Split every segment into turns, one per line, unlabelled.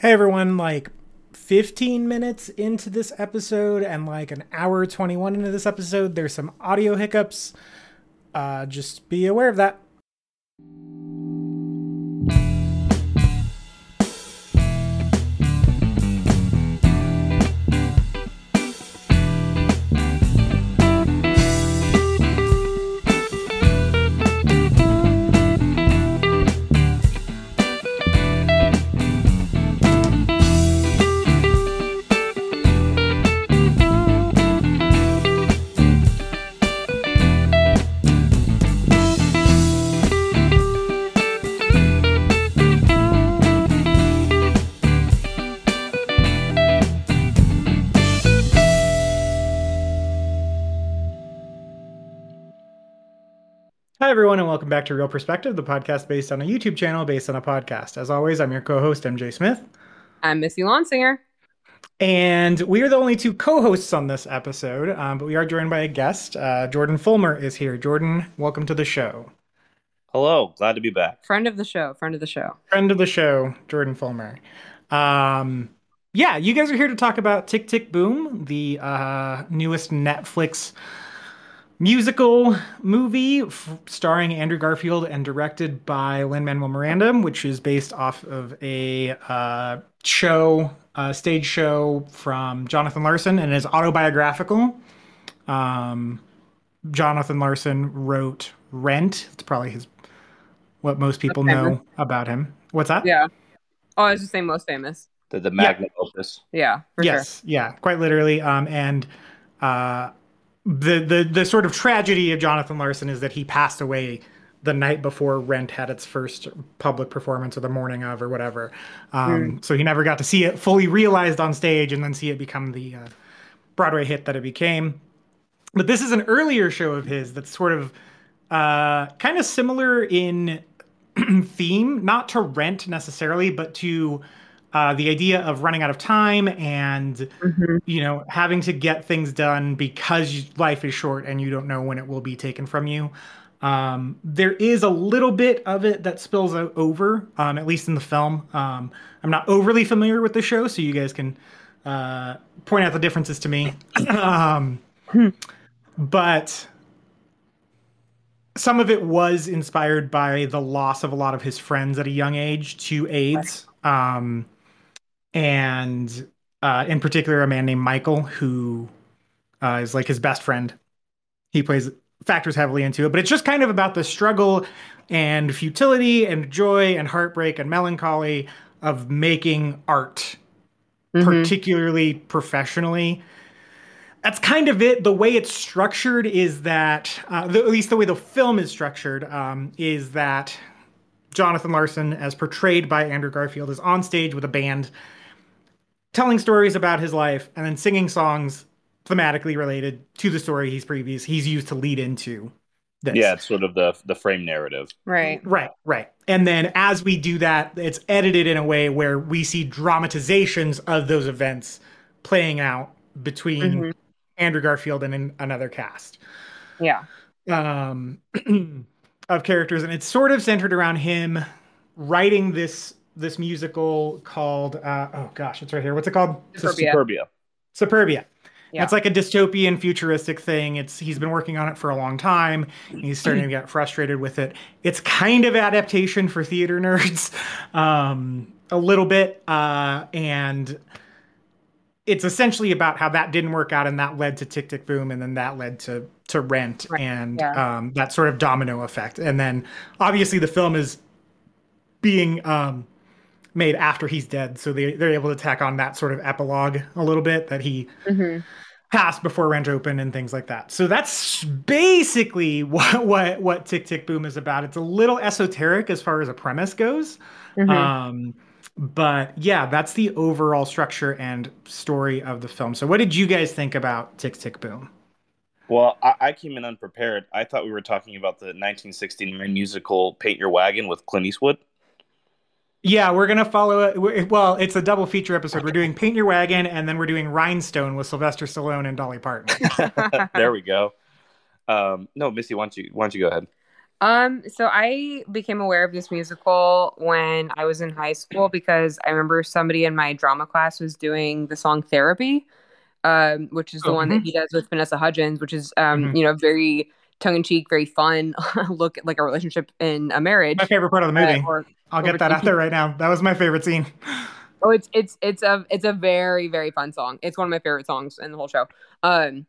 Hey everyone, like 15 minutes into this episode and like an hour 21 into this episode, there's some audio hiccups. Uh, just be aware of that. Everyone, and welcome back to Real Perspective, the podcast based on a YouTube channel based on a podcast. As always, I'm your co host, MJ Smith.
I'm Missy Lonsinger.
And we are the only two co hosts on this episode, um, but we are joined by a guest. Uh, Jordan Fulmer is here. Jordan, welcome to the show.
Hello, glad to be back.
Friend of the show, friend of the show.
Friend of the show, Jordan Fulmer. Um, yeah, you guys are here to talk about Tick Tick Boom, the uh, newest Netflix musical movie f- starring Andrew Garfield and directed by Lin Manuel Miranda, which is based off of a uh, show, a stage show from Jonathan Larson, and is autobiographical. Um, Jonathan Larson wrote Rent. It's probably his what most people
Okay.
know about him. What's that?
Yeah. Oh, I was just saying most famous.
The, the magnum opus.
Yeah, for
yes, yeah, quite literally. Um, and uh, the the the sort of tragedy of Jonathan Larson is that he passed away the night before Rent had its first public performance, or the morning of, or whatever. Um, So he never got to see it fully realized on stage, and then see it become the uh, Broadway hit that it became. But this is an earlier show of his that's sort of uh, kind of similar in theme, not to Rent necessarily, but to uh, the idea of running out of time and.
Mhm.
you know having to get things done because life is short and you don't know when it will be taken from you. Um, there is a little bit of it that spills over, um, at least in the film. Um, I'm not overly familiar with the show, so you guys can uh, point out the differences to me. um, but some of it was inspired by the loss of a lot of his friends at a young age to AIDS. Um, and uh, in particular, a man named Michael, who uh, is like his best friend. He plays factors heavily into it, but it's just kind of about the struggle and futility and joy and heartbreak and melancholy of making art
Mhm.
particularly professionally. That's kind of it. The way it's structured is that, uh, the, at least the way the film is structured, um, is that Jonathan Larson, as portrayed by Andrew Garfield, is on stage with a band, telling stories about his life and then singing songs thematically related to the story he's previous he's used to lead into this.
Yeah, it's sort of the the frame narrative.
Right.
Right, right. And then as we do that, it's edited in a way where we see dramatizations of those events playing out between
Mhm.
Andrew Garfield and an- another cast
Yeah.
um, of characters, and it's sort of centered around him writing this this musical called uh, oh gosh, it's right here. What's it called?
Superbia.
Superbia.
Superbia.
Yeah.
It's like a dystopian futuristic thing. It's he's been working on it for a long time. And he's starting to get frustrated with it. It's kind of adaptation for theater nerds, um, a little bit, uh, and it's essentially about how that didn't work out, and that led to Tick Tick Boom, and then that led to to Rent,
Right,
and
yeah.
um, that sort of domino effect. And then obviously the film is being um, made after he's dead, so they they're able to tack on that sort of epilogue a little bit that he
Mhm.
passed before rent open and things like that. So that's basically what what what Tick Tick Boom is about. It's a little esoteric as far as a premise goes.
Mhm.
Um but yeah, that's the overall structure and story of the film. So what did you guys think about Tick Tick Boom?
Well, I, I came in unprepared. I thought we were talking about the 1969 musical Paint Your Wagon with Clint Eastwood.
Yeah, we're gonna follow it. Well, it's a double feature episode. We're doing Paint Your Wagon, and then we're doing Rhinestone with Sylvester Stallone and Dolly Parton.
there we go. Um, no, Missy, why don't you why don't you go ahead?
Um, so I became aware of this musical when I was in high school because I remember somebody in my drama class was doing the song Therapy, um, which is the
Oh,
one that he does with Vanessa Hudgens, which is um,
Mhm.
you know, very tongue in cheek, very fun look at like a relationship in a marriage.
My favorite part of the movie.
Uh, or
I'll get that out there right now. That was my favorite scene.
Oh, it's it's it's a it's a very very fun song. It's one of my favorite songs in the whole show. Um,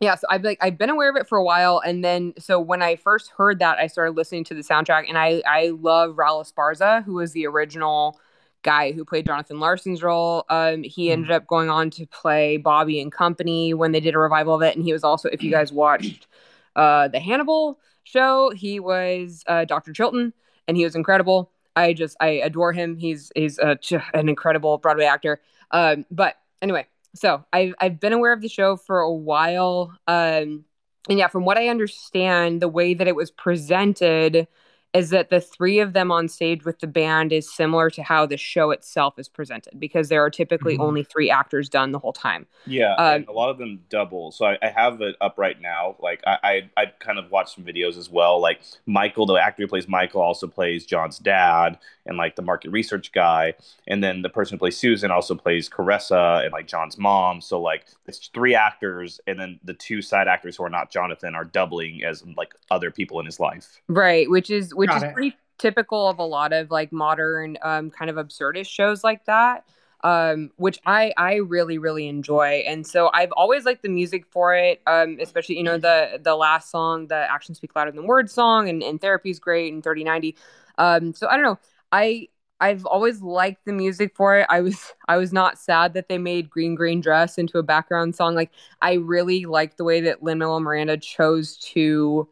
yeah, so I've like I've been aware of it for a while, and then so when I first heard that, I started listening to the soundtrack, and I I love Raul Esparza, who was the original guy who played Jonathan Larson's role. Um, he ended up going on to play Bobby and Company when they did a revival of it, and he was also, if you guys watched uh, the Hannibal show, he was uh, Dr. Chilton, and he was incredible. I just I adore him. He's he's a, an incredible Broadway actor. Um, but anyway, so I've I've been aware of the show for a while. Um, and yeah, from what I understand, the way that it was presented is that the three of them on stage with the band is similar to how the show itself is presented because there are typically
Mhm.
only three actors done the whole time.
Yeah, and a lot of them double. So I, I have it up right now. Like I, I, I kind of watched some videos as well. Like Michael, the actor who plays Michael, also plays John's dad and like the market research guy. And then the person who plays Susan also plays Karessa and like John's mom. So like it's three actors, and then the two side actors who are not Jonathan are doubling as like other people in his life.
Right, which is which
Got
is
it.
pretty typical of a lot of like modern um kind of absurdist shows like that. Um, which I I really really enjoy, and so I've always liked the music for it. Um, especially you know the the last song, the "Actions Speak Louder Than Words" song, and and "Therapy" is great, and "Thirty Ninety." Um, so I don't know. I I've always liked the music for it. I was I was not sad that they made "Green Green Dress" into a background song. Like I really liked the way that Lin Manuel Miranda chose to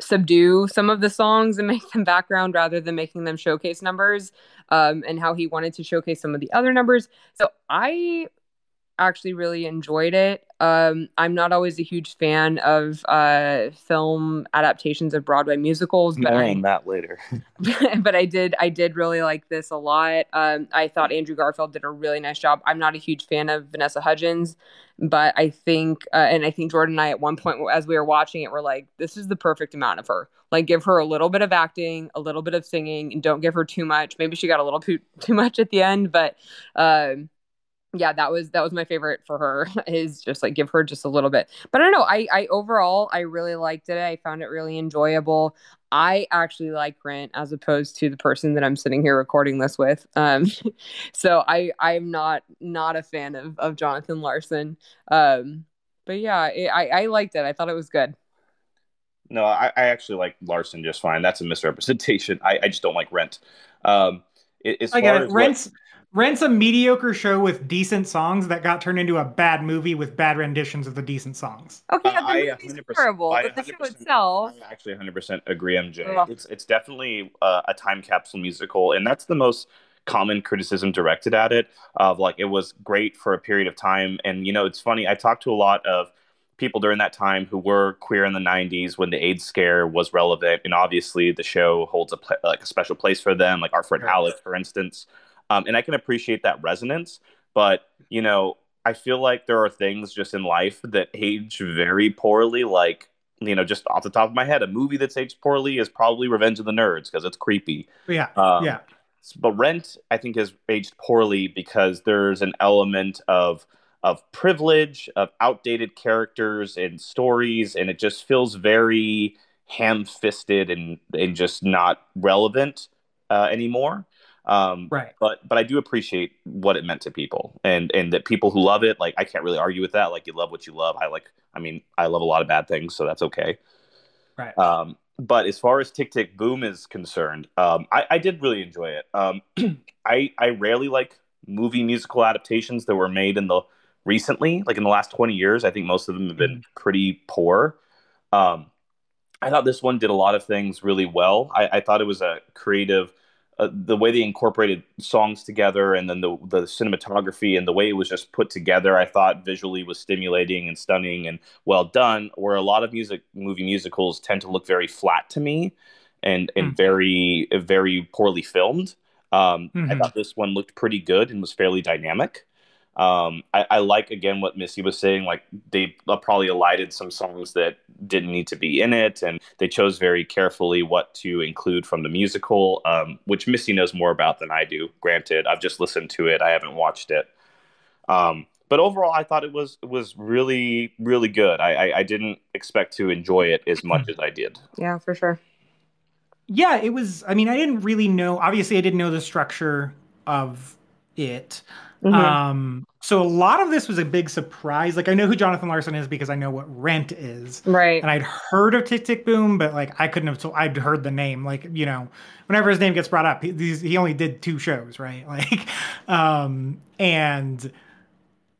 subdue some of the songs and make them background rather than making them showcase numbers um, and how he wanted to showcase some of the other numbers so i actually really enjoyed it um, i'm not always a huge fan of uh, film adaptations of broadway musicals but I,
that later.
but I did I did really like this a lot. Um, I thought Andrew Garfield did a really nice job. I'm not a huge fan of Vanessa Hudgens, but I think uh, and I think Jordan and I at one point as we were watching it, we're like, this is the perfect amount of her. Like, give her a little bit of acting, a little bit of singing, and don't give her too much. Maybe she got a little too too much at the end, but um, yeah, that was that was my favorite for her is just like give her just a little bit. But I don't know. I I overall I really liked it. I found it really enjoyable. I actually like Grant as opposed to the person that I'm sitting here recording this with. Um, so I I'm not not a fan of of Jonathan Larson. Um, but yeah, it, I I liked it. I thought it was good.
No, I, I actually like Larson just fine. That's a misrepresentation. I, I just don't like Rent. Um, it- as
I get
far
it.
as what-
Rent's Rent's a mediocre show with decent songs that got turned into a bad movie with bad renditions of the decent songs.
Okay,
Uh, I
the movie's
100%
horrible,
I
but the show itself.
I actually 100% agree, MJ.
Ugh.
It's it's definitely uh, a time capsule musical, and that's the most common criticism directed at it. Of like, it was great for a period of time, and you know, it's funny. I talked to a lot of people during that time who were queer in the 90s when the AIDS scare was relevant, and obviously the show holds a pla like a special place for them, like our friend Alex, for instance. Um, and I can appreciate that resonance, but you know, I feel like there are things just in life that age very poorly. Like, you know, just off the top of my head, a movie that's aged poorly is probably Revenge of the Nerds because it's creepy.
Yeah,
Um,
yeah.
But Rent, I think, has aged poorly because there's an element of of privilege, of outdated characters and stories, and it just feels very ham-fisted and and just not relevant uh, anymore. Um,
Right.
but but I do appreciate what it meant to people, and and that people who love it, like I can't really argue with that. Like you love what you love. I like. I mean, I love a lot of bad things, so that's okay.
Right.
Um, but as far as Tick Tick Boom is concerned, um, I, I did really enjoy it. Um, I I rarely like movie musical adaptations that were made in the recently, like in the last twenty years. I think most of them have been pretty poor. Um, I thought this one did a lot of things really well. I, I thought it was a creative. Uh, the way they incorporated songs together and then the the cinematography and the way it was just put together i thought visually was stimulating and stunning and well done where a lot of music movie musicals tend to look very flat to me and and
Mm.
very very poorly filmed um, i
Mhm.
thought this one looked pretty good and was fairly dynamic Um, I, I, like again what Missy was saying. Like they probably elided some songs that didn't need to be in it, and they chose very carefully what to include from the musical, um, which Missy knows more about than I do. Granted, I've just listened to it; I haven't watched it. Um, but overall, I thought it was was really really good. I, I, I didn't expect to enjoy it as much as I did.
Yeah, for sure.
Yeah, it was. I mean, I didn't really know. Obviously, I didn't know the structure of it. Mm-hmm. Um, so a lot of this was a big surprise. Like I know who Jonathan Larson is because I know what Rent is,
right?
And I'd heard of Tick Tick Boom, but like I couldn't have. told I'd heard the name. Like you know, whenever his name gets brought up, he, he only did two shows, right? Like, um, and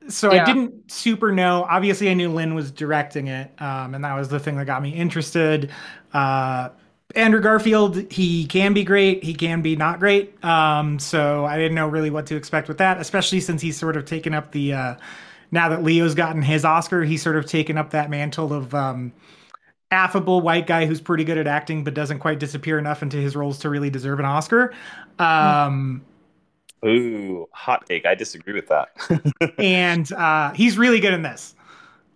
so yeah. I didn't super know. Obviously, I knew Lin was directing it, um, and that was the thing that got me interested. Uh, Andrew Garfield, he can be great, he can be not great. Um, so I didn't know really what to expect with that, especially since he's sort of taken up the. Uh, now that Leo's gotten his Oscar, he's sort of taken up that mantle of um, affable white guy who's pretty good at acting, but doesn't quite disappear enough into his roles to really deserve an Oscar. Um,
Ooh, hot take. I disagree with that.
and uh, he's really good in this.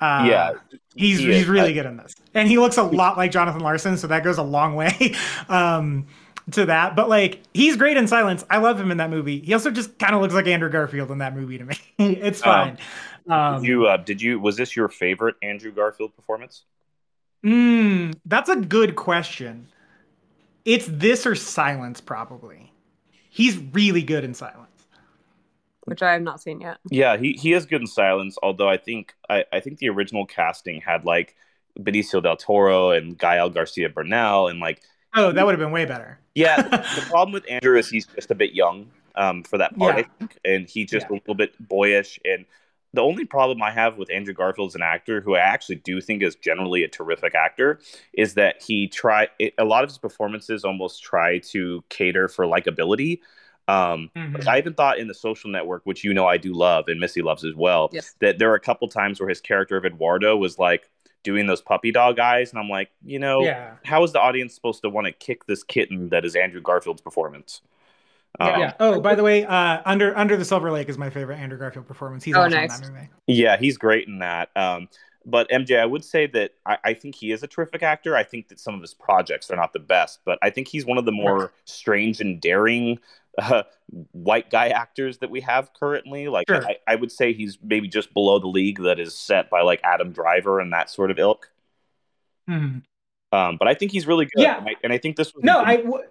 Uh, yeah,
he's he he's really I, good in this, and he looks a lot like Jonathan Larson, so that goes a long way um, to that. But like, he's great in Silence. I love him in that movie. He also just kind of looks like Andrew Garfield in that movie to me. it's um,
fine. Um, did you uh, did you was this your favorite Andrew Garfield performance?
Mm, that's a good question. It's this or Silence, probably. He's really good in Silence
which I have not seen yet.
Yeah, he, he is good in silence. Although I think I, I think the original casting had like Benicio del Toro and Gael Garcia Bernal and like
oh that would have been way better.
Yeah, the problem with Andrew is he's just a bit young um, for that part, yeah. I think, and he's just yeah. a little bit boyish. And the only problem I have with Andrew Garfield as an actor, who I actually do think is generally a terrific actor, is that he try a lot of his performances almost try to cater for likability um, mm-hmm. I even thought in the social network, which you know I do love and Missy loves as well, yes. that there were a couple times where his character of Eduardo was like doing those puppy dog eyes, and I'm like, you know, yeah. how is the audience supposed to want to kick this kitten that is Andrew Garfield's performance?
Um, yeah. Oh, by the way, uh, under Under the Silver Lake is my favorite Andrew Garfield performance. He's oh, nice. in that movie.
Yeah, he's great in that. Um, but MJ, I would say that I, I, think he is a terrific actor. I think that some of his projects are not the best, but I think he's one of the more strange and daring uh, white guy actors that we have currently. Like sure. I, I, would say he's maybe just below the league that is set by like Adam Driver and that sort of ilk.
Mm-hmm.
Um, but I think he's really good.
Yeah,
and I, and I think this was
no. I w-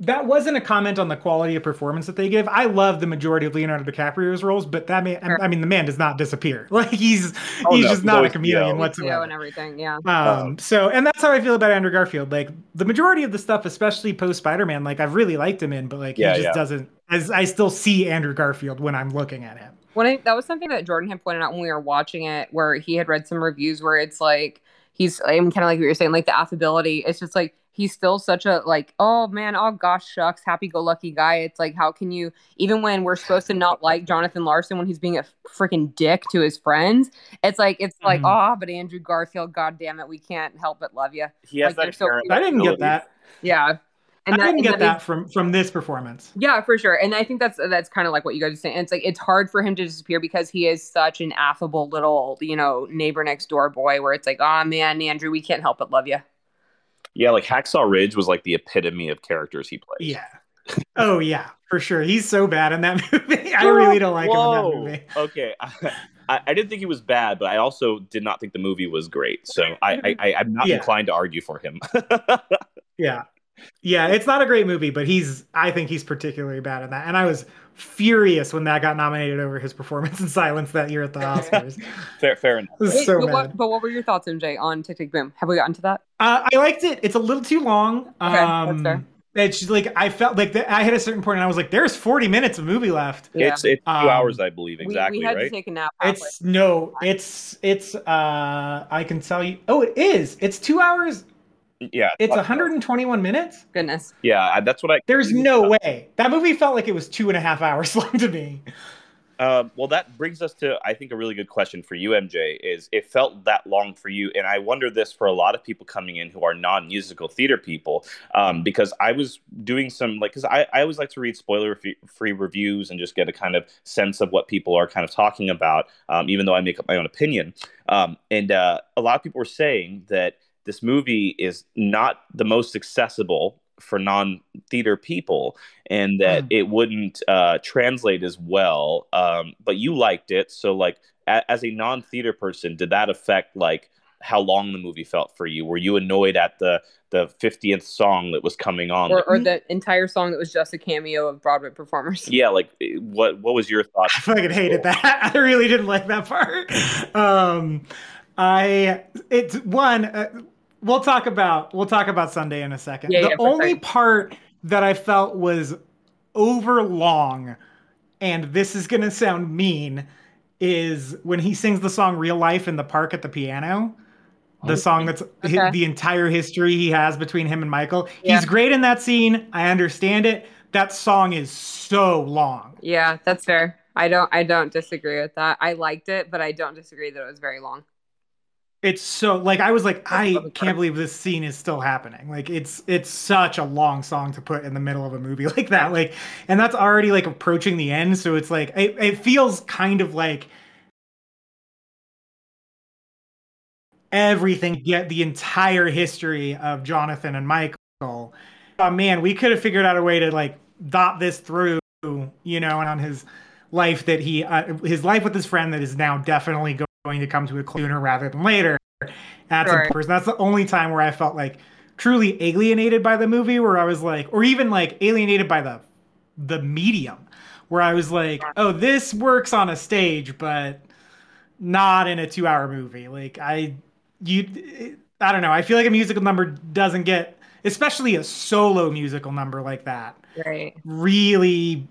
that wasn't a comment on the quality of performance that they give. I love the majority of Leonardo DiCaprio's roles, but that man, sure. I mean, the man does not disappear. Like he's oh, he's no, just not a chameleon whatsoever.
and everything, yeah.
Um, um, so, and that's how I feel about Andrew Garfield. Like the majority of the stuff, especially post Spider Man, like I've really liked him in, but like yeah, he just yeah. doesn't. As I still see Andrew Garfield when I'm looking at him.
When I, that was something that Jordan had pointed out when we were watching it, where he had read some reviews where it's like he's, I'm kind of like what you're saying, like the affability. It's just like he's still such a like oh man oh gosh shucks happy go lucky guy it's like how can you even when we're supposed to not like jonathan larson when he's being a freaking dick to his friends it's like it's mm-hmm. like oh but andrew garfield god damn it we can't help but love you
he has
like,
that so,
i didn't get that
yeah
and I didn't get that, from from this performance.
Yeah, for sure. And I think that's that's kind of like what you guys are saying. It's like it's hard for him to disappear because he is such an affable little, you know, neighbor next door boy. Where it's like, oh man, Andrew, we can't help but love you.
Yeah, like Hacksaw Ridge was like the epitome of characters he played.
Yeah. Oh yeah, for sure. He's so bad in that movie. I really don't like Whoa. him in that movie.
Okay. I, I, didn't think he was bad, but I also did not think the movie was great. So I, I, am not yeah. inclined to argue for him.
yeah. Yeah, it's not a great movie, but he's I think he's particularly bad in that. And I was furious when that got nominated over his performance in Silence that year at the Oscars.
fair, fair enough.
Wait, so but, what, but, what, were your thoughts, MJ, on Tick Tick Boom? Have we gotten to that?
Uh, I liked it. It's a little too long. Okay, um, that's fair. It's like I felt like the, I hit a certain point and I was like, "There's 40 minutes of movie left."
Yeah. It's it's two um, hours, I believe, exactly.
We, we had
right?
to take a nap.
It's no, it's it's. uh I can tell you. Oh, it is. It's two hours
yeah
it's 121 minutes
goodness
yeah that's what i
there's no way that movie felt like it was two and a half hours long to me
Um, well, that brings us to, I think, a really good question for you, MJ. Is it felt that long for you? And I wonder this for a lot of people coming in who are non-musical theater people, um, because I was doing some like, because I, I always like to read spoiler-free reviews and just get a kind of sense of what people are kind of talking about, um, even though I make up my own opinion. Um, and uh, a lot of people were saying that this movie is not the most accessible for non theater people and that mm. it wouldn't uh, translate as well. Um, but you liked it. So, like, a- as a non theater person, did that affect, like, how long the movie felt for you? Were you annoyed at the the 50th song that was coming on,
or, or, the entire song that was just a cameo of Broadway performers?
Yeah, like what what was your thought?
I fucking hated that. I really didn't like that part. Um, I it's one. Uh, we'll talk about we'll talk about Sunday in a second. Yeah, the yeah, only sure. part that I felt was over long, and this is gonna sound mean, is when he sings the song "Real Life" in the park at the piano. The oh, song that's okay. the entire history he has between him and Michael. Yeah. He's great in that scene. I understand it. That song is so long.
Yeah, that's fair. I don't I don't disagree with that. I liked it, but I don't disagree that it was very long
it's so like I was like I can't believe this scene is still happening. Like it's it's such a long song to put in the middle of a movie like that. Like and that's already like approaching the end, so it's like it, it feels kind of like everything get the entire history of Jonathan and Michael. Oh man, we could have figured out a way to like dot this through, you know, and on his life that he uh, his life with his friend that is now definitely going going to come to a sooner rather than later. That's sure. important. That's the only time where I felt like truly alienated by the movie, where I was like, or even like alienated by the the medium, where I was like, oh, this works on a stage, but not in a two hour movie. Like I, you, I don't know. I feel like a musical number doesn't get, especially a solo musical number like that.
Right.
Really,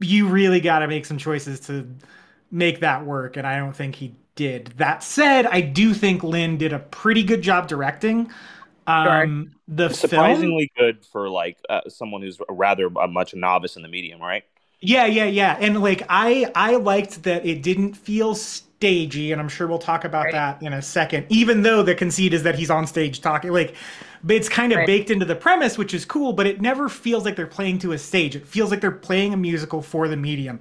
you really got to make some choices to make that work, and I don't think he did. That said, I do think Lin did a pretty good job directing. Um, the
surprisingly
film,
good for like uh, someone who's rather uh, much a novice in the medium, right?
Yeah, yeah, yeah. And like I I liked that it didn't feel stagey, and I'm sure we'll talk about right. that in a second. Even though the conceit is that he's on stage talking, like, but it's kind of right. baked into the premise, which is cool. But it never feels like they're playing to a stage. It feels like they're playing a musical for the medium,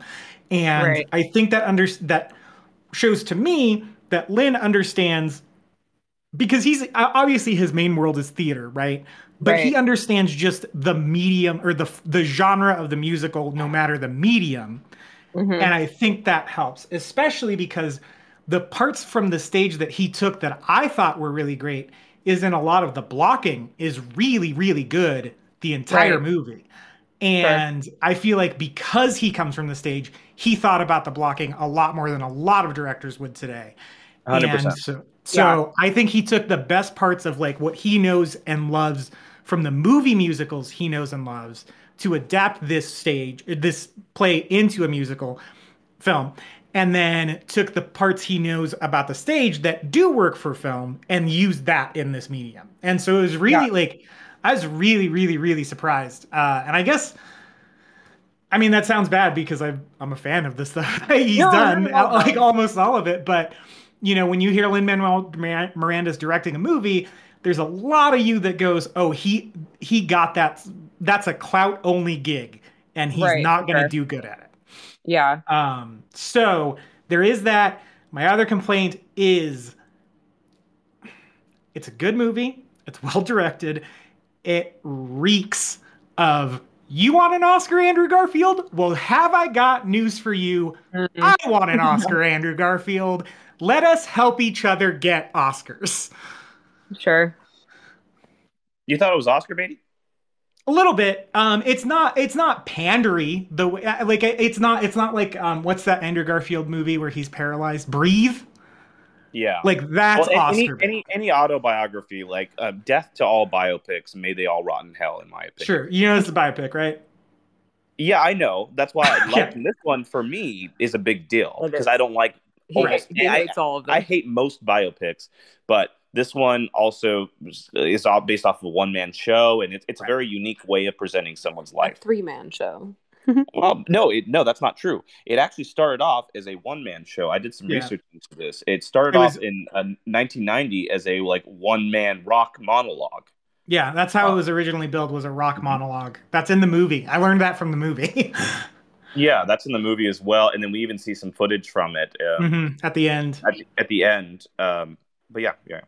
and right. I think that under that shows to me that Lin understands because he's obviously his main world is theater, right? But right. he understands just the medium or the the genre of the musical, no matter the medium. Mm-hmm. And I think that helps, especially because the parts from the stage that he took that I thought were really great is in a lot of the blocking is really really good the entire right. movie. And sure. I feel like because he comes from the stage, he thought about the blocking a lot more than a lot of directors would today. 100%. And so, so yeah. I think he took the best parts of like what he knows and loves from the movie musicals he knows and loves to adapt this stage, this play into a musical film. And then took the parts he knows about the stage that do work for film and used that in this medium. And so it was really yeah. like I was really, really, really surprised. Uh, and I guess, I mean, that sounds bad because i am a fan of the stuff he's no, done, no, no, like almost all of it. But, you know, when you hear Lin Manuel Miranda's directing a movie, there's a lot of you that goes, oh, he he got that. That's a clout only gig, and he's right, not going to sure. do good at it.
Yeah.
Um. So there is that. My other complaint is, it's a good movie. It's well directed it reeks of you want an Oscar, Andrew Garfield? Well, have I got news for you? Mm-hmm. I want an Oscar, Andrew Garfield. Let us help each other get Oscars.
Sure.
You thought it was Oscar baity?
A little bit. Um, it's not. It's not pandery. The way, like it's not. It's not like um, what's that Andrew Garfield movie where he's paralyzed? Breathe.
Yeah,
like that's well,
Oscar. Any, any, any autobiography, like uh, death to all biopics, may they all rot in hell, in my opinion.
Sure, you know it's a biopic, right?
Yeah, I know. That's why I like yeah. this one for me is a big deal because I don't like almost. Right. I, all of them. I hate most biopics, but this one also is all based off of a one man show, and it's it's right. a very unique way of presenting someone's life.
Three man show.
well, no, it, no, that's not true. It actually started off as a one man show. I did some yeah. research into this. It started it was, off in uh, 1990 as a like one man rock monologue.
Yeah, that's how uh, it was originally built. Was a rock mm-hmm. monologue. That's in the movie. I learned that from the movie.
yeah, that's in the movie as well, and then we even see some footage from it
um, mm-hmm. at the end.
At, at the end, um, but yeah, yeah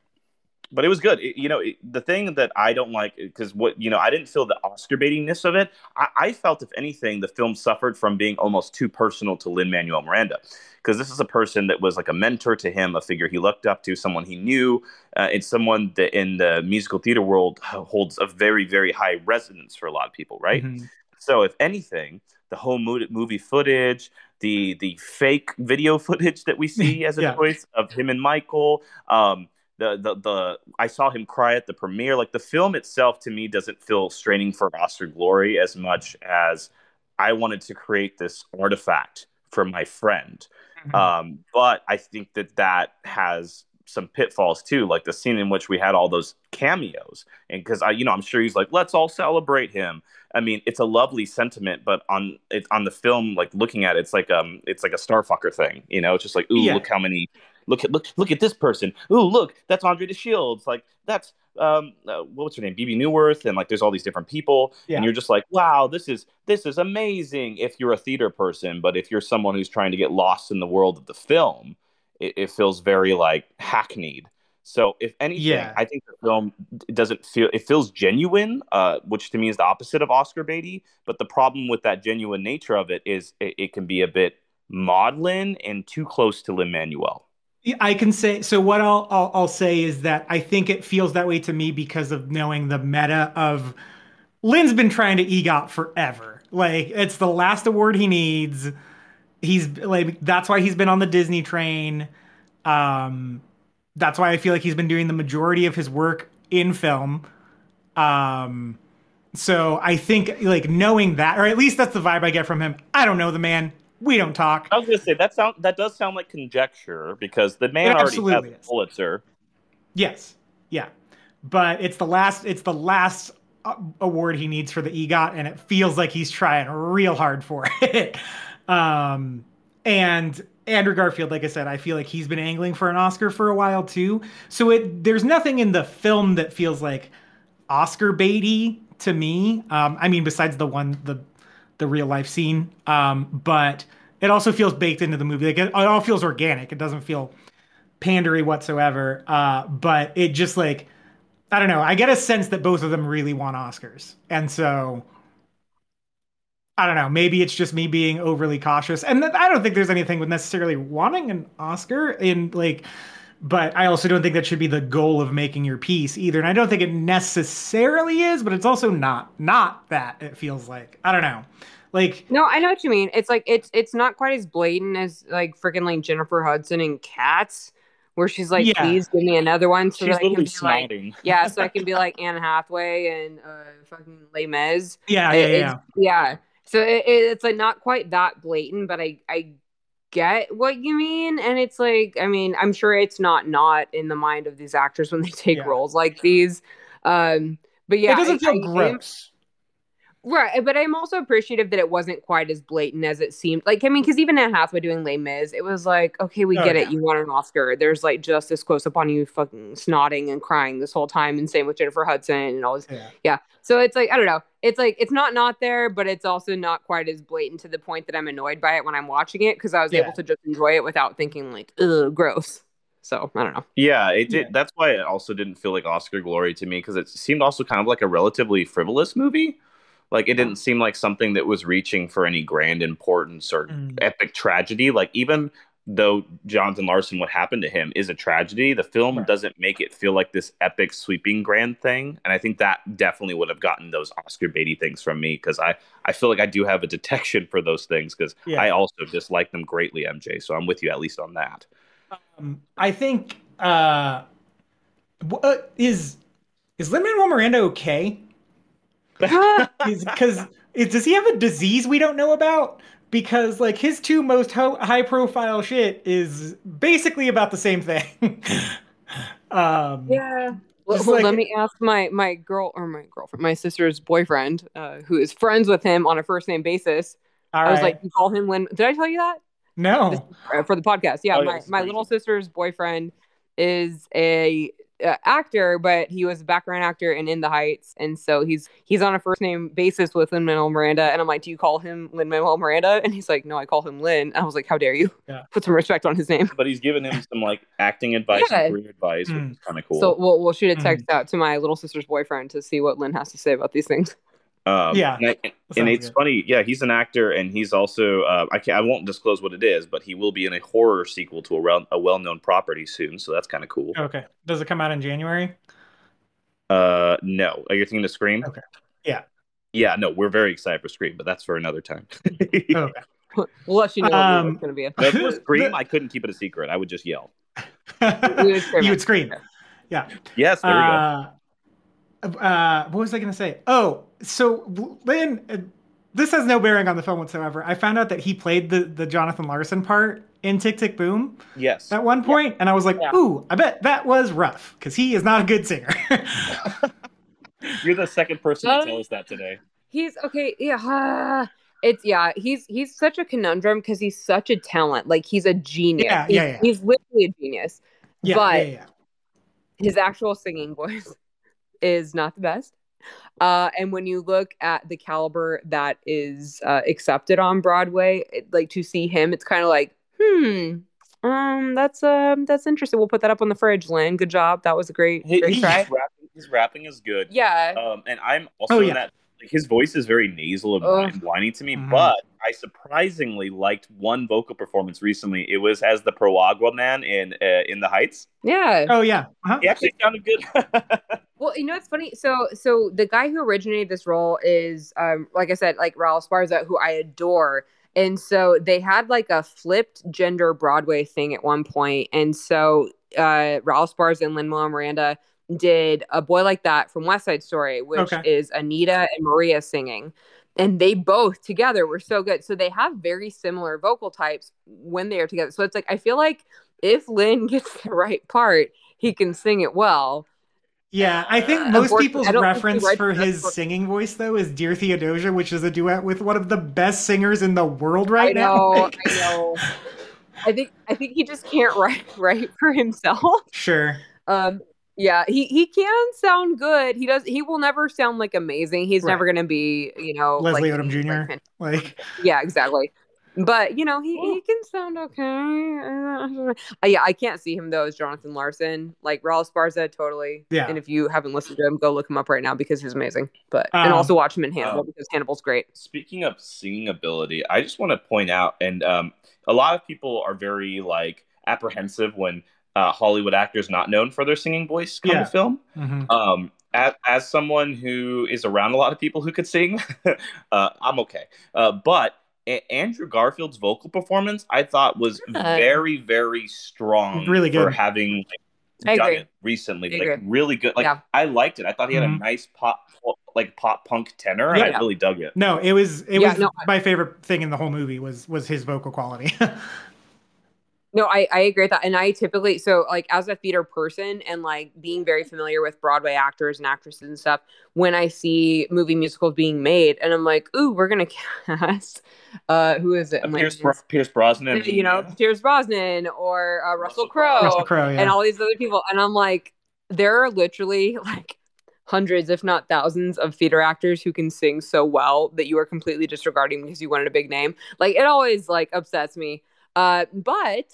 but it was good. It, you know, it, the thing that I don't like because what you know, I didn't feel the Oscar baitiness of it. I, I, felt, if anything, the film suffered from being almost too personal to Lin Manuel Miranda, because this is a person that was like a mentor to him, a figure he looked up to, someone he knew, uh, and someone that in the musical theater world holds a very, very high resonance for a lot of people, right? Mm-hmm. So, if anything, the whole movie footage, the the fake video footage that we see as a yeah. choice of him and Michael. Um, the, the the I saw him cry at the premiere. Like the film itself to me doesn't feel straining for Oscar glory as much as I wanted to create this artifact for my friend. Mm-hmm. Um, but I think that that has some pitfalls too, like the scene in which we had all those cameos, and because I, you know, I'm sure he's like, let's all celebrate him. I mean, it's a lovely sentiment, but on it on the film, like looking at it, it's like um, it's like a starfucker thing, you know. It's just like, ooh, yeah. look how many look at look look at this person. Ooh, look, that's Andre de Shields. Like that's um, uh, what's her name, Bebe Neuwirth, and like there's all these different people, yeah. and you're just like, wow, this is this is amazing. If you're a theater person, but if you're someone who's trying to get lost in the world of the film, it, it feels very like hackneyed. So if anything, yeah. I think the film doesn't feel it feels genuine, uh, which to me is the opposite of Oscar baity. But the problem with that genuine nature of it is it, it can be a bit maudlin and too close to Lin Manuel.
I can say so. What I'll, I'll, I'll say is that I think it feels that way to me because of knowing the meta of Lin's been trying to EGOT forever. Like it's the last award he needs. He's like that's why he's been on the Disney train. Um, that's why I feel like he's been doing the majority of his work in film. Um, so I think like knowing that, or at least that's the vibe I get from him. I don't know the man we don't talk.
I was gonna say that sound that does sound like conjecture because the man already has a Pulitzer.
Yes, yeah, but it's the last. It's the last uh, award he needs for the EGOT, and it feels like he's trying real hard for it. um, and Andrew Garfield, like I said, I feel like he's been angling for an Oscar for a while too. So it there's nothing in the film that feels like Oscar baity to me. Um, I mean, besides the one the the real life scene. Um, but it also feels baked into the movie. Like it, it all feels organic. It doesn't feel pandery whatsoever. Uh, but it just like I don't know. I get a sense that both of them really want Oscars, and so I don't know. Maybe it's just me being overly cautious, and I don't think there's anything with necessarily wanting an Oscar in like but I also don't think that should be the goal of making your piece either. And I don't think it necessarily is, but it's also not not that it feels like. I don't know. Like
No, I know what you mean. It's like it's it's not quite as blatant as like freaking like Jennifer Hudson and Cats where she's like, yeah. please give me another one so she's that I can be snotting. like, yeah, so I can be like Anne Hathaway and uh, fucking Les Mis.
Yeah, yeah, yeah.
yeah. So it, it's like not quite that blatant, but I I get what you mean and it's like i mean i'm sure it's not not in the mind of these actors when they take yeah. roles like these um but yeah
it doesn't feel I, gross
Right, uh, but I'm also appreciative that it wasn't quite as blatant as it seemed. Like, I mean, because even at Hathaway doing Les Mis, it was like, okay, we oh, get yeah. it. You want an Oscar. There's like just this close up on you, fucking snotting and crying this whole time, and same with Jennifer Hudson and all this. Yeah. yeah. So it's like I don't know. It's like it's not not there, but it's also not quite as blatant to the point that I'm annoyed by it when I'm watching it because I was yeah. able to just enjoy it without thinking like, ugh, gross. So I don't know.
Yeah, it did. Yeah. That's why it also didn't feel like Oscar glory to me because it seemed also kind of like a relatively frivolous movie. Like it didn't seem like something that was reaching for any grand importance or mm. epic tragedy. Like even though Jonathan Larson, what happened to him is a tragedy, the film right. doesn't make it feel like this epic, sweeping, grand thing. And I think that definitely would have gotten those Oscar baity things from me because I, I feel like I do have a detection for those things because yeah. I also dislike them greatly, MJ. So I'm with you at least on that.
Um, I think uh, uh is is Lin Manuel Miranda okay? Because does he have a disease we don't know about? Because like his two most ho- high profile shit is basically about the same thing.
um, yeah. Well, like, let me ask my my girl or my girlfriend, my sister's boyfriend, uh, who is friends with him on a first name basis.
All
I was
right.
like, you call him Lin. Did I tell you that
no.
Uh, for the podcast? Yeah,
Oh,
my
that's
my little sister's boyfriend is a uh, actor, but he was a background actor in In the Heights, and so he's he's on a first name basis with Lin Manuel Miranda. And I'm like, do you call him Lin Manuel Miranda? And he's like, no, I call him Lin. I was like, how dare you?
Yeah.
Put some respect on his name.
But he's given him some like acting advice
Yeah.
and career advice, which
Mm.
is kind of cool.
So we'll we'll shoot a
Mhm.
text out to my little sister's boyfriend to see what Lin has to say about these things.
Um,
Yeah,
and, I- and it's
good.
funny. Yeah, he's an actor, and he's also uh, I can't I won't disclose what it is, but he will be in a horror sequel to a, well, a well-known property soon. So that's kind of cool.
Okay. Does it come out in January?
Uh, no, are you thinking of Scream?
Okay. Yeah.
Yeah, no, we're very excited for Scream, but that's for another time.
Okay.
we'll let you know what
Um,
it's going to be.
But for Scream,
The-
I couldn't keep it a secret. I would just yell.
Would scream
you would scream. Yeah.
Yes, there we go.
Uh, uh, what was I going to say? Oh, so Lin, uh, this has no bearing on the film whatsoever. I found out that he played the, the Jonathan Larson part in Tick Tick Boom
Yes.
at one point, and I was like,
Yeah.
ooh, I bet that was rough because he is not a good singer.
You're the second person
Um,
to tell us that today.
He's okay. Yeah. ah, It's yeah. He's he's such a conundrum because he's such a talent. Like he's a genius.
Yeah,
he's,
yeah, yeah.
he's literally a genius.
yeah,
but
yeah, yeah.
his actual singing voice is not the best. Uh, and when you look at the caliber that is uh, accepted on Broadway, it, like to see him, it's kind of like, hmm, um, that's um, that's interesting. We'll put that up on the fridge, Lin. Good job. That was a great,
His,
great
his
try.
rapping, his rapping is good.
Yeah.
Um, and I'm also
Oh,
in
yeah.
that like, his voice is very nasal and,
Ugh.
whiny to me,
Mhm.
but I surprisingly liked one vocal performance recently. It was as the Piragua man in uh, in the Heights.
Yeah.
Oh, yeah. Uh-huh.
He actually sounded good.
Well, you know it's funny? So, so the guy who originated this role is, um, like I said, like Raul Esparza, who I adore. And so they had like a flipped gender Broadway thing at one point, and so uh, Raul Esparza and Lin Manuel Miranda did a boy like that from West Side Story, which
Okay.
is Anita and Maria singing. And they both together were so good. So they have very similar vocal types when they are together. So it's like I feel like if Lin gets the right part, he can sing it well.
Yeah, I think
Uh,
most people's
I don't think he
reference for his
for-
singing voice, though, is Dear Theodosia, which is a duet with one of the best singers in the world right
I
now.
know,
Like-
I know. I think I think he just can't write write for himself.
Sure.
Um, yeah, he he can sound good. He does. He will never sound like amazing. He's
Right.
never going to be, you know,
Leslie
like,
Odom Jr..
like-
Like,
yeah, exactly. But you know, he he can sound okay. Uh, yeah, I can't see him though as Jonathan Larson. Like Raul Esparza, totally.
Yeah.
And if you haven't listened to him, go look him up right now because he's amazing. But and
Um,
also watch him in Hannibal
um,
because Hannibal's great.
Speaking of singing ability, I just want to point out, and um, a lot of people are very like apprehensive when uh, Hollywood actors not known for their singing voice come
Yeah.
to film.
mhm.
Um, as, as someone who is around a lot of people who could sing, uh, I'm okay. Uh, but a- Andrew Garfield's vocal performance, I thought, was
Yeah.
very, very strong.
Really good for
having
I
like, done
agree.
it recently.
I
like
agree.
really good. Like
Yeah.
I liked it. I thought he had
Mhm.
a nice pop, like pop punk tenor.
Yeah.
I really dug it.
no, it was it
Yeah,
was
no,
my favorite thing in the whole movie was was his vocal quality.
No, I, I agree with that. And I typically, so like as a theater person and like being very familiar with Broadway actors and actresses and stuff, when I see movie musicals being made and I'm like, ooh, we're going to cast, uh, who is it? I'm like,
Pierce, Bro- Pierce Brosnan.
you know, Pierce Brosnan or uh, Russell
Russell Crowe.
Crowe
Russell Crowe, yeah.
and all these other people. And I'm like, there are literally like hundreds, if not thousands, of theater actors who can sing so well that you are completely disregarding because you wanted a big name. Like it always like upsets me. Uh, but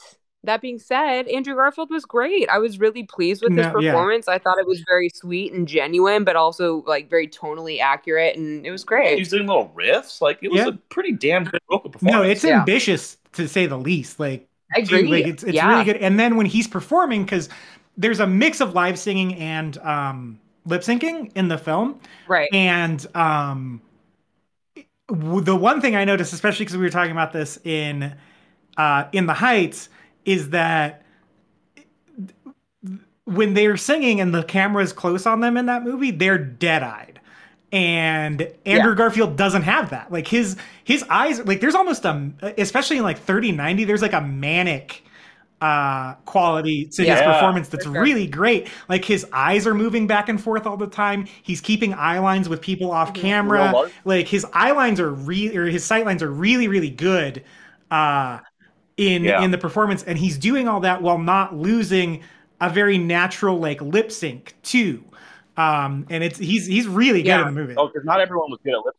that being said, Andrew Garfield was great. I was really pleased with his
No, yeah.
performance. I thought it was very sweet and genuine, but also like very tonally accurate, and it was great.
He's doing little riffs. Like it was
Yeah.
a pretty damn good vocal performance.
no, it's
Yeah.
ambitious to say the least. Like,
I
dude,
agree.
like it's it's
yeah.
really good. And then when he's performing, because there's a mix of live singing and um, lip syncing in the film,
Right.
and um, the one thing I noticed, especially because we were talking about this in uh, in the Heights, is that when they're singing and the camera's close on them in that movie, they're dead eyed. And Andrew Garfield doesn't have that. Like his his eyes, like there's almost a, especially in like 3090, there's like a manic uh quality to his performance that's
sure.
really great like his eyes are moving back and forth all the time he's keeping eye lines with people off
Mhm.
camera like his eye lines are really or his sight lines are really really good uh in
Yeah.
in the performance and he's doing all that while not losing a very natural like lip sync too um and it's he's he's really good
Yeah.
in the movie
Oh, because not everyone was good at lip.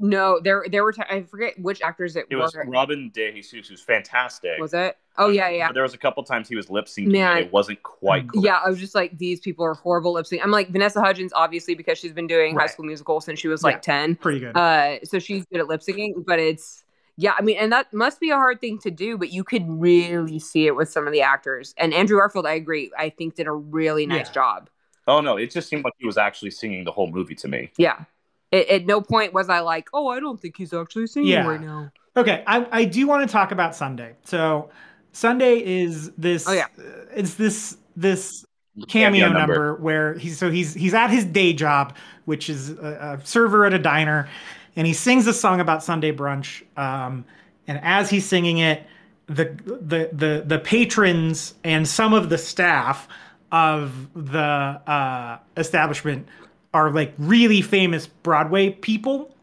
No, there there were ti I forget which actors it,
It was
were.
Robin De Jesus, who's fantastic.
Was it? Oh yeah, yeah.
But there was a couple times he was lip syncing.
Man.
and It wasn't quite. Cool.
Yeah, I was just like, these people are horrible lip sync. I'm like Vanessa Hudgens, obviously, because she's been doing High School Musical since she was like
Yeah.
10.
pretty good
Uh, so she's good at lip syncing, but it's yeah, I mean, and that must be a hard thing to do, but you could really see it with some of the actors. And Andrew Garfield, I agree, I think did a really nice
Yeah.
job.
Oh no, it just seemed like he was actually singing the whole movie to me.
Yeah. At, at no point was I like, oh, I don't think he's actually singing
Yeah.
right now.
Okay, I, I do want to talk about Sunday. So Sunday is this.
Oh, yeah.
uh, it's this this cameo number. where he's so he's he's at his day job, which is a, a server at a diner, and he sings a song about Sunday brunch. Um, and as he's singing it, the the the the patrons and some of the staff of the uh, establishment are like really famous Broadway people.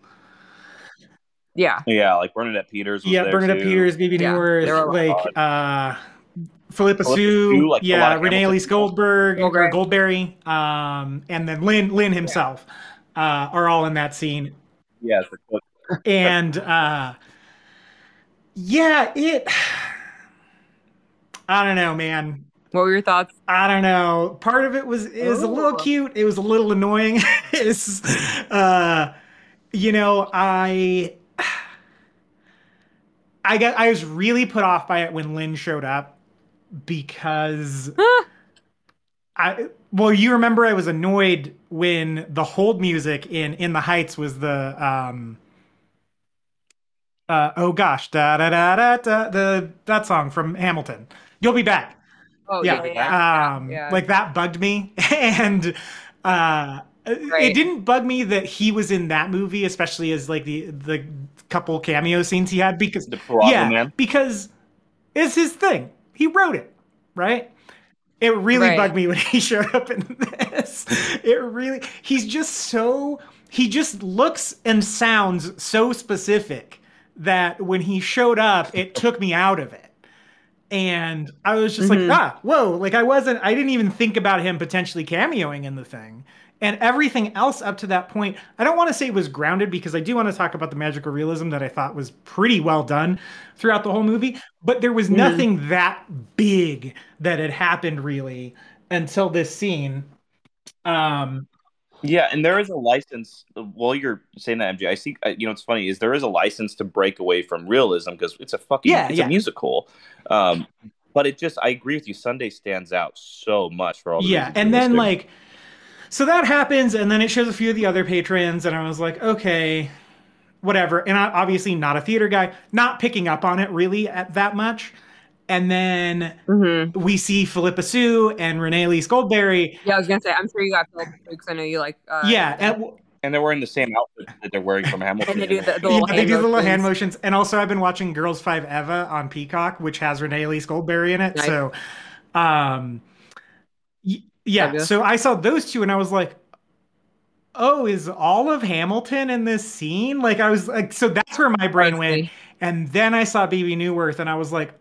Yeah.
Yeah, like Bernadette Peters. Was
yeah,
there
Bernadette
too.
Peters, Bebe
Yeah,
Neuwirth,
there were a
like
lot.
uh, Philippa
Philippa
Soo,
Soo, like,
yeah,
of
Renee
Hamilton
Elise. Goldberg, or
Goldberg.
Goldberry, um, and then Lin Lin himself uh, are all in that scene.
Yeah, it's the-
And uh, yeah, it. I don't know, man.
What were your thoughts?
I don't know. Part of it was it was a little cute. It was a little annoying. it's, uh, you know, I, I got I was really put off by it when Lin showed up because I well, you remember I was annoyed when the hold music in In the Heights was the um. Uh, oh gosh, da da da da da the that song from Hamilton. You'll be back
Oh,
yeah,
yeah. yeah,
um,
yeah.
like that bugged me, and uh, it didn't bug me that he was in that movie, especially as like the the couple cameo scenes he had because
the Piragua
yeah,
Man.
because it's his thing. He wrote it, right? It really
Right.
bugged me when he showed up in this. It really, he's just so, he just looks and sounds so specific that when he showed up, it took me out of it. And I was just
Mhm.
like, ah, whoa. Like I wasn't, I didn't even think about him potentially cameoing in the thing. And everything else up to that point, I don't want to say it was grounded because I do want to talk about the magical realism that I thought was pretty well done throughout the whole movie. But there was
Mhm.
nothing that big that had happened really until this scene. Um,
Yeah, and there is a license. While you're saying that, MJ, I see. uh, You know, it's funny is there is a license to break away from realism because it's a fucking
Yeah,
it's
yeah.
a musical. Um, but it just I agree with you. Sunday stands out so much for all. The
yeah, and then like, so that happens, and then it shows a few of the other patrons, and I was like, okay, whatever. And I obviously not a theater guy, not picking up on it really at that much. And then
Mhm.
we see Philippa Soo and Renee Elise Goldberry.
Yeah, I was gonna say, I'm sure you got Philip because I know you like. Uh,
yeah, and,
and they're wearing the same outfit that they're wearing from Hamilton.
And they do the, the
yeah,
little
they
hand
do the little hand
motions.
motions. And also, I've been watching Girls Five Eva on Peacock, which has Renee Elise Goldberry in it.
Nice.
So, um, y- yeah.
Fabulous.
So I saw those two, and I was like, "Oh, is all of Hamilton in this scene?" Like, I was like, so that's where my brain went. And then I saw Bebe Neuwirth, and I was like,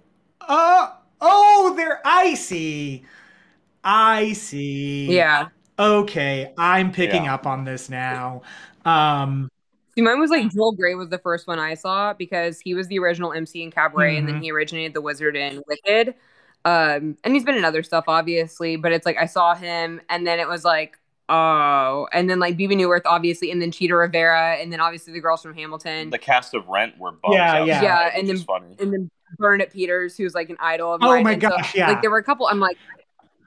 "Oh, oh, they're icy." I see.
Yeah.
Okay, I'm picking
Yeah.
up on this now. Um,
See, mine was like Joel Grey was the first one I saw because he was the original MC in Cabaret, and
Mhm.
then he originated the Wizard in Wicked. Um, and he's been in other stuff, obviously, but it's like I saw him, and then it was like, oh, and then like Bebe Neuwirth, obviously, and then Chita Rivera, and then obviously the girls from Hamilton,
the cast of Rent were bums
Yeah,
outside,
yeah.
Yeah, and then-
is funny.
and then Bernadette Peters, who's like an idol of
Oh
mine.
my
and so,
gosh, yeah.
Like there were a couple. I'm like,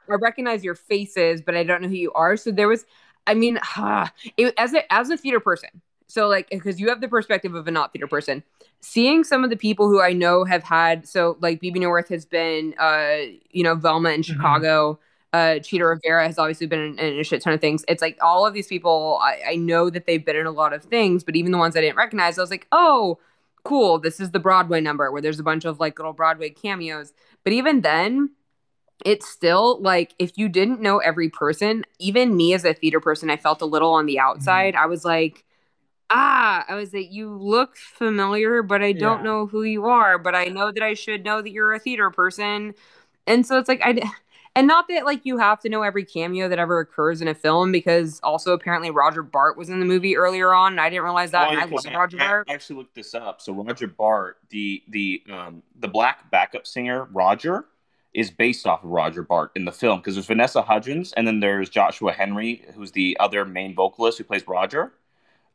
I recognize your faces, but I don't know who you are. So there was, I mean, it, as a as a theater person, so like because you have the perspective of a not theater person, seeing some of the people who I know have had so like Bebe Neuwirth has been, uh, you know, Velma in
Mm-hmm.
Chicago. Uh, Chita Rivera has obviously been in, in a shit ton of things. It's like all of these people, I, I know that they've been in a lot of things, but even the ones I didn't recognize, I was like, oh, cool, this is the Broadway number where there's a bunch of like little Broadway cameos. But even then, it's still like if you didn't know every person, even me as a theater person, I felt a little on the
Mm-hmm.
outside. I was like, ah, I was like, you look familiar, but I don't
Yeah.
know who you are, but I know that I should know that you're a theater person. And so it's like, I, and not that like you have to know every cameo that ever occurs in a film because also apparently Roger Bart was in the movie earlier on. And I didn't realize that.
Well,
and I love Roger
I-
Bart.
I actually looked this up. So Roger Bart, the the um, the black backup singer Roger, is based off of Roger Bart in the film because there's Vanessa Hudgens and then there's Joshua Henry, who's the other main vocalist who plays Roger.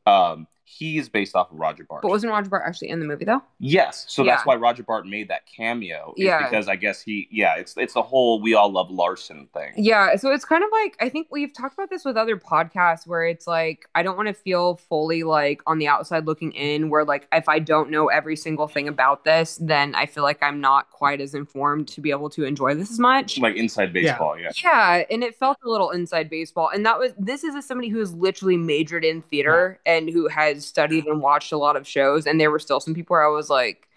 Um, he is based off of Roger Bart.
But wasn't Roger Bart actually in the movie though?
yes, so
Yeah.
that's why Roger Bart made that cameo. is
Yeah.
because I guess he, yeah, it's it's the whole "We All Love Larson" thing.
Yeah, so it's kind of like I think we've talked about this with other podcasts where it's like I don't want to feel fully like on the outside looking in where like if I don't know every single thing about this, then I feel like I'm not quite as informed to be able to enjoy this as much.
Like inside baseball, yeah.
Yeah, and it felt a little inside baseball. And that was this is as somebody who has literally majored in theater and who has studied and watched a lot of shows. And there were still some people where I was like,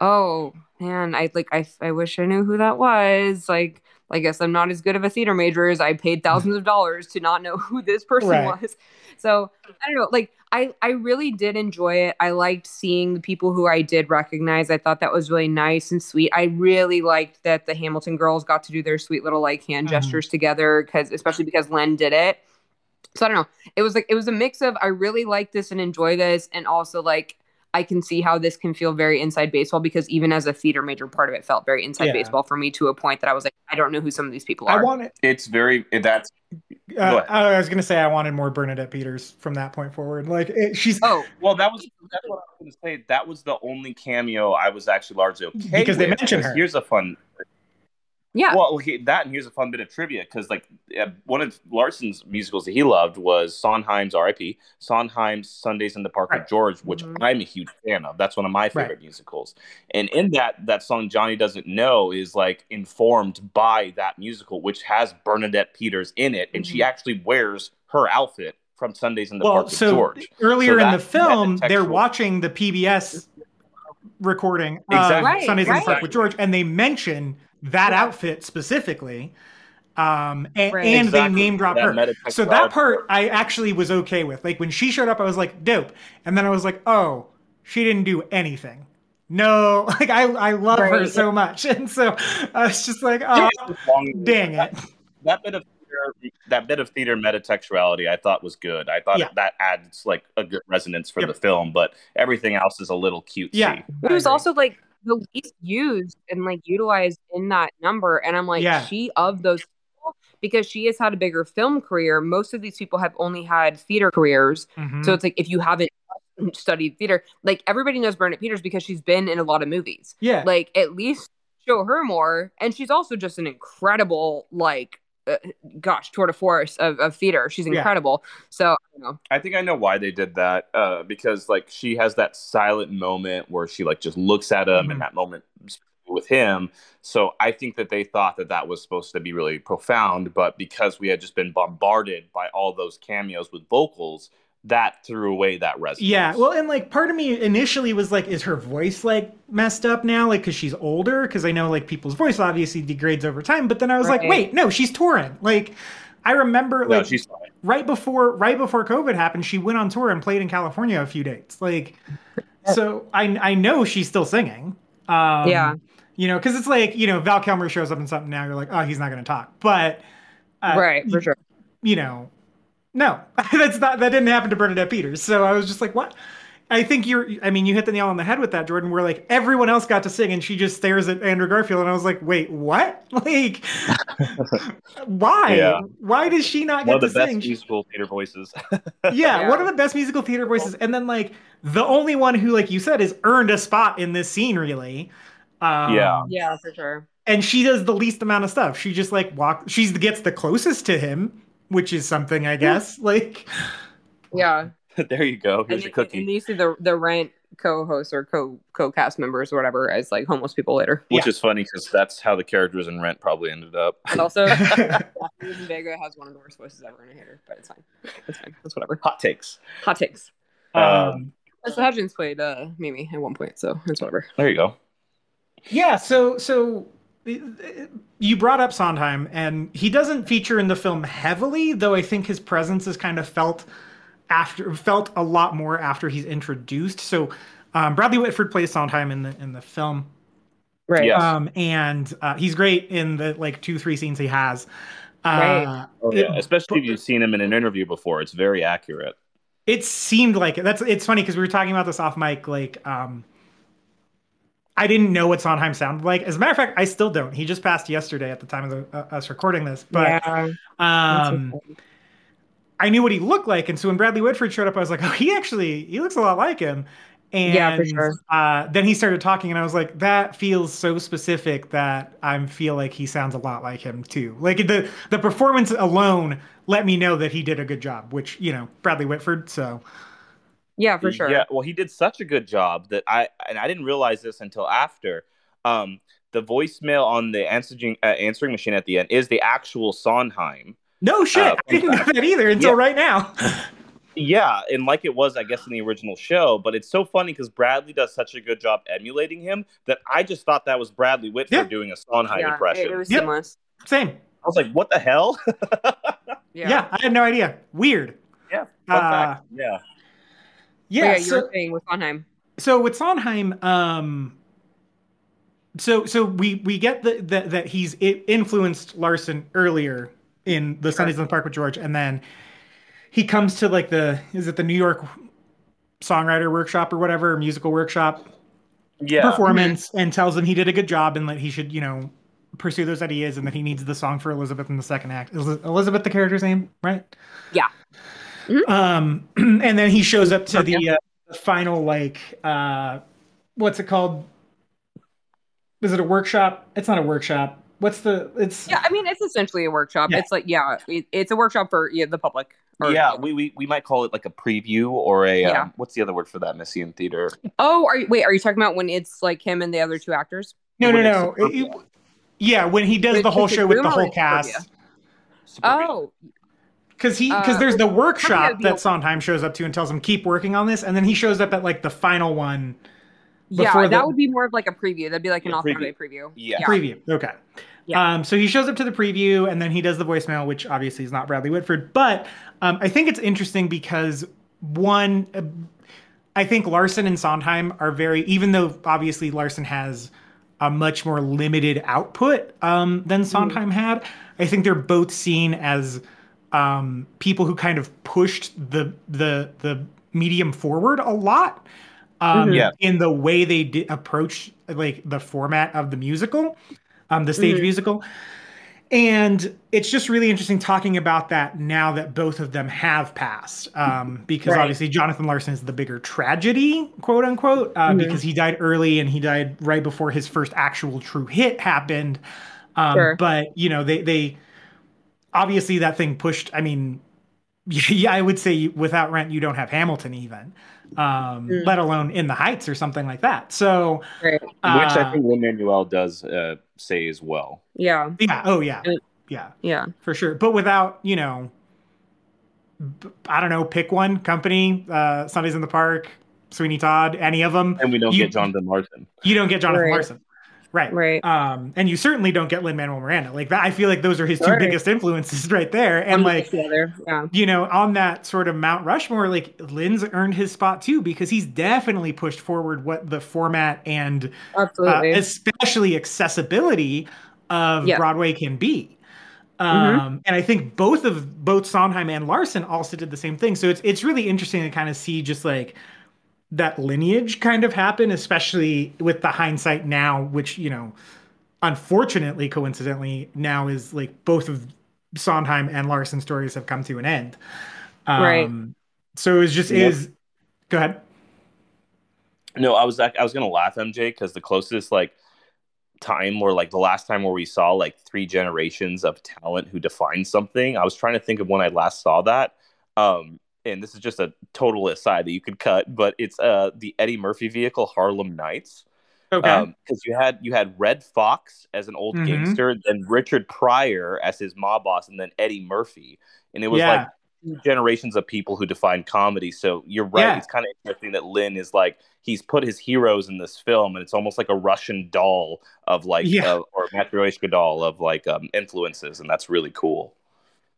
oh man, I like I I wish I knew who that was. Like I guess I'm not as good of a theater major as I paid thousands of dollars to not know who this person
Right.
was. So I don't know. Like I, I really did enjoy it. I liked seeing the people who I did recognize. I thought that was really nice and sweet. I really liked that the Hamilton girls got to do their sweet little like hand
Mhm.
gestures together because especially because Lin did it. So I don't know. It was like it was a mix of I really like this and enjoy this, and also like I can see how this can feel very inside baseball because even as a theater major, part of it felt very inside
Yeah.
baseball for me to a point that I was like, I don't know who some of these people are.
I
want
wanted.
It's very that's
Uh. I was gonna say I wanted more Bernadette Peters from that point forward. Like it, she's
oh,
Well, that was that's what I was going to say. That was the only cameo I was actually largely okay
Because they mentioned her.
Here's a fun.
Yeah.
Well, okay, that and here's a fun bit of trivia because like one of Larson's musicals that he loved was Sondheim's R.I.P. Sondheim's Sundays in the Park
Right.
with George, which
Mhm.
I'm a huge fan of. That's one of my favorite
Right.
musicals. And in that, that song Johnny doesn't know is like informed by that musical, which has Bernadette Peters in it, and she
Mhm.
actually wears her outfit from Sundays in the
well.
Park with
So
George.
earlier
So
in the film,
that
they're watching the PBS recording of
Exactly.
Right,
Sundays in the. Park with George, and they mention that outfit specifically, um, and,
Right.
and they
Exactly.
name drop
That
her. So that part I actually was okay with. Like when she showed up, I was like, dope, and then I was like, oh, she didn't do anything. No, like I, I love her so much, and so I was just like, oh, dang it.
that bit of theater, that bit of theater metatextuality I thought was good. I thought
Yeah.
that adds like a good resonance for
Yep.
the film, but everything else is a little cutesy.
Yeah,
It was also like the least used and like utilized in that number. And I'm like,
Yeah.
she of those people, because she has had a bigger film career, most of these people have only had theater careers.
Mhm.
So it's like if you haven't studied theater, like everybody knows Bernadette Peters because she's been in a lot of movies.
yeah,
Like at least show her more. And she's also just an incredible, like, uh, gosh, tour de force of, of theater. She's
Yeah.
incredible. So, I know.
I think I know why they did that. Uh, because like she has that silent moment where she like just looks at him,
Mhm.
and that moment with him. So I think that they thought that that was supposed to be really profound, but because we had just been bombarded by all those cameos with vocals, that threw away that resonance.
Yeah, well, and like part of me initially was like, is her voice like messed up now? Like, because she's older? Because I know like people's voice obviously degrades over time. But then I was like, wait, no, she's touring. Like, I remember
no,
like
she's
right before right before COVID happened, she went on tour and played in California a few dates. Like, so I I know she's still singing. Um,
Yeah.
you know, because it's like you know Val Kilmer shows up in something now, you're like, oh, he's not going to talk, but uh,
right, for sure.
you know, no, that's not that didn't happen to Bernadette Peters. So I was just like, what? I think you're. I mean, you hit the nail on the head with that, Jordan. Where like everyone else got to sing, and she just stares at Andrew Garfield, and I was like, wait, what? Like, why?
Yeah.
Why does she not
One
get
of
to
the best
sing?
musical theater voices.
yeah,
Yeah.
one of the best musical theater voices, and then like the only one who, like you said, has earned a spot in this scene, really. Um,
Yeah.
Yeah, for sure.
and she does the least amount of stuff. She just like walk. She gets the closest to him, which is something, I guess. Like,
Yeah.
there you go.
and,
Here's your cookie.
and you see the the rent co-hosts or co co-cast members or whatever as like homeless people later.
Which is funny because that's how the characters in Rent probably ended up.
And also, Catherine Vega has one of the worst voices ever, in a hater, but it's fine. It's fine. It's whatever.
Hot takes.
Hot takes.
um,
So Hudgens played uh, Mimi at one point, so it's whatever.
There you go.
Yeah, so so you brought up Sondheim, and he doesn't feature in the film heavily, though I think his presence is kind of felt after felt a lot more after he's introduced. So um, Bradley Whitford plays Sondheim in the in the film,
Right.
Yes.
um, and uh, he's great in the like two three scenes he has. Uh,
Right.
Oh, yeah.
it-
Especially if you've seen him in an interview before, it's very accurate.
it seemed like it. That's it's funny because we were talking about this off mic. Like, um, I didn't know what Sondheim sounded like. As a matter of fact, I still don't. He just passed yesterday at the time of the, uh, us recording this, but
yeah.
um, I knew what he looked like. And so when Bradley Whitford showed up, I was like, oh, he actually he looks a lot like him. And
Yeah, for sure.
uh, then he started talking, and I was like, that feels so specific that I feel like he sounds a lot like him too. Like the the performance alone let me know that he did a good job, which you know Bradley Whitford. So
yeah, for sure.
Yeah, well, he did such a good job that I and I didn't realize this until after. Um, the voicemail on the answering uh, answering machine at the end is the actual Sondheim.
no shit,
Uh,
I didn't know that either until
Yeah.
right now.
Yeah, and like it was, I guess, in the original show. But it's so funny because Bradley does such a good job emulating him that I just thought that was Bradley Whitford
Yeah.
doing a Sondheim
Yeah,
impression.
it, it was
Yep.
seamless.
Same.
I was like, "What the hell?"
Yeah.
Yeah. I had no idea. Weird.
yeah, fun
Uh,
fact. Yeah,
Yeah.
yeah, you
so,
were saying with Sondheim.
so with Sondheim, um, so so we we get the, the that he's influenced Larson earlier in the
Sure.
Sundays in the Park with George, and then he comes to like the is it the New York songwriter workshop or whatever musical workshop
yeah.
performance and tells him he did a good job and that he should you know pursue those ideas and that he needs the song for Elizabeth in the second act. Is Elizabeth the character's name, right?
Yeah. Mhm.
Um, and then he shows up to
Oh,
the, uh, the final like uh, what's it called? Is it a workshop? It's not a workshop. What's the? It's
Yeah, I mean, it's essentially a workshop.
Yeah.
It's like, yeah, it, it's a workshop for yeah, the public. Or-
yeah, we, we we might call it like a preview or a
Yeah.
um, what's the other word for that Missy in theater?
Oh, are you, wait, are you talking about when it's like him and the other two actors?
no, no,
when
no.
it's-
It- it- yeah, when he does
Wait,
the whole show with the whole cast.
Suburbia? Oh,
Because he because
Uh,
there's the workshop
a
that
deal.
Sondheim shows up to and tells him keep working on this, and then he shows up at like the final one
yeah,
Before
that
the-
would be more of like a preview. That'd be like an
Yeah,
off
preview.
Broadway preview.
Yeah.
preview. Okay.
Yeah.
Um, so he shows up to the preview and then he does the voicemail, which obviously is not Bradley Whitford. But um, I think it's interesting because one, uh, I think Larson and Sondheim are very, even though obviously Larson has a much more limited output um, than Sondheim had, I think they're both seen as um, people who kind of pushed the the the medium forward a lot um,
Mhm.
Yeah.
in the way they did approach like the format of the musical, um, the stage
Mhm.
musical. And it's just really interesting talking about that now that both of them have passed, um, because
Right.
obviously Jonathan Larson is the bigger tragedy, quote unquote, uh,
Mhm.
because he died early and he died right before his first actual true hit happened. Um,
Sure.
But you know, they they obviously that thing pushed. I mean, yeah, I would say without Rent, you don't have Hamilton even, um,
Mm.
let alone In the Heights or something like that. So,
Right.
Which I
uh,
think Lin Manuel does uh, say as well.
Yeah.
yeah, oh yeah, yeah,
Yeah.
for sure. But without you know, I don't know, pick one company, uh, Sundays in the Park, Sweeney Todd, any of them.
And we don't
You-
get Jonathan Larson.
You don't get Jonathan
Right.
Larson. Right.
Right.
Um, and you certainly don't get Lin Manuel Miranda. Like that, I feel like those are his two biggest influences right there. And
One
like,
next to the other. Yeah.
you know, on that sort of Mount Rushmore, like Lin's earned his spot too because he's definitely pushed forward what the format and uh, especially accessibility of
Yeah.
Broadway can be. Um,
Mm-hmm.
And I think both of both Sondheim and Larson also did the same thing. So it's it's really interesting to kind of see just like that lineage kind of happen, especially with the hindsight now, which you know, unfortunately, coincidentally, now is like both of Sondheim and Larson stories have come to an end. Um,
Right.
So it was just
Yeah.
is. Go ahead.
No, I was like, I was gonna laugh, MJ, because the closest like time or like the last time where we saw like three generations of talent who defined something. I was trying to think of when I last saw that. Um, and this is just a total aside that you could cut, but it's uh the Eddie Murphy vehicle Harlem Nights.
Okay.
because you had you had Redd Foxx as an old
Mhm.
gangster, then Richard Pryor as his mob boss, and then Eddie Murphy, and it was
Yeah.
like generations of people who define comedy. So you're right.
Yeah.
It's kind of interesting that Lin is like he's put his heroes in this film, and it's almost like a Russian doll of like,
Yeah.
uh, or Matryoshka doll of like um, influences, and that's really cool.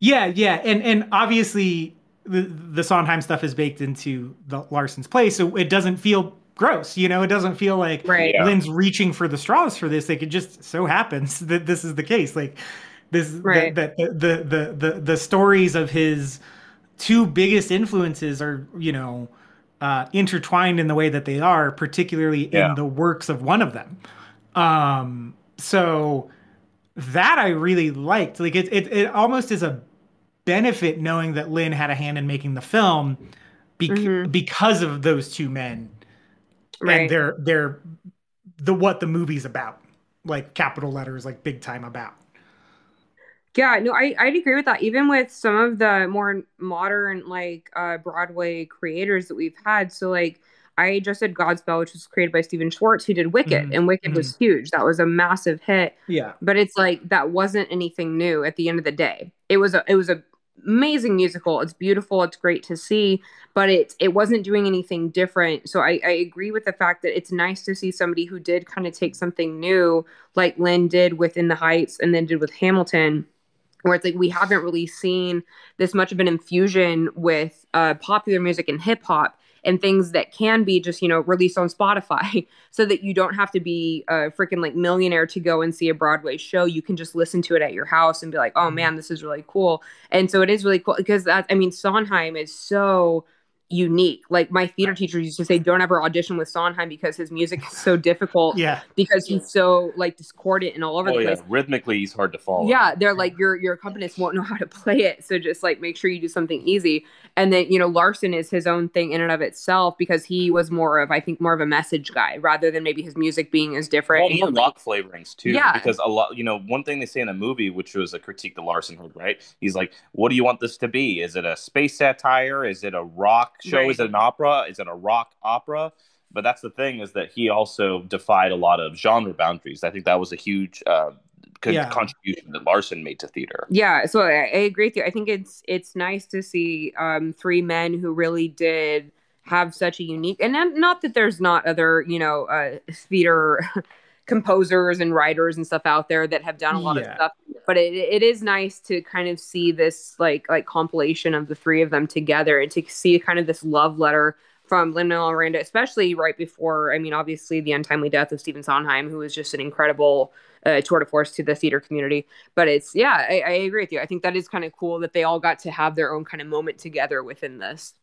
Yeah, yeah, and and obviously the the Sondheim stuff is baked into the Larson's play, so it doesn't feel gross. You know, it doesn't feel like
Right.
Yeah.
Lin's reaching for the straws for this. Like it just so happens that this is the case. Like this
Right.
that the, the the the the stories of his two biggest influences are you know uh, intertwined in the way that they are, particularly
Yeah.
in the works of one of them. Um, so that I really liked. Like it, it, it almost is a benefit knowing that Lin had a hand in making the film bec-
Mhm.
because of those two men
Right.
and they're they're the what the movie's about, like capital letters, like big time about.
Yeah, no, I, I'd agree with that. Even with some of the more modern, like uh, Broadway creators that we've had. So, like, I just did Godspell, which was created by Stephen Schwartz, who did Wicked,
Mhm,
and Wicked was huge. That was a massive hit.
Yeah,
But it's like that wasn't anything new at the end of the day. It was a it was a amazing musical. It's beautiful. It's great to see, but it it wasn't doing anything different. So I, I agree with the fact that it's nice to see somebody who did kind of take something new, like Lin did within the Heights, and then did with Hamilton, where it's like we haven't really seen this much of an infusion with uh, popular music and hip hop and things that can be just you know released on Spotify, so that you don't have to be a freaking like millionaire to go and see a Broadway show. You can just listen to it at your house and be like, oh mm-hmm. man, this is really cool. And so it is really cool because that I mean Sondheim is so unique. Like my theater teacher used to say, don't ever audition with Sondheim because his music is so difficult
yeah,
because he's so like discordant and all over
Oh
the
yeah,
place.
rhythmically he's hard to follow.
Yeah, they're like your your accompanist won't know how to play it, so just like make sure you do something easy. And then you know Larson is his own thing in and of itself because he was more of I think more of a message guy rather than maybe his music being as different.
Well, more rock flavorings too.
Yeah.
Because a lot, you know, one thing they say in the movie, which was a critique to Larson heard, right? He's like, "What do you want this to be? Is it a space satire? Is it a rock show?
Right.
Is it an opera? Is it a rock opera?" But that's the thing is that he also defied a lot of genre boundaries. I think that was a huge uh, con-
Yeah.
contribution that Larson made to theater.
Yeah, so I, I agree with you. I think it's it's nice to see um, three men who really did have such a unique and not, not that there's not other you know uh, theater composers and writers and stuff out there that have done a lot
Yeah.
of stuff but it, it is nice to kind of see this like like compilation of the three of them together and to see kind of this love letter from Lin Manuel Miranda, especially right before. I mean, obviously the untimely death of Stephen Sondheim, who was just an incredible uh, tour de force to the theater community. But it's yeah, I, I agree with you. I think that is kind of cool that they all got to have their own kind of moment together within this.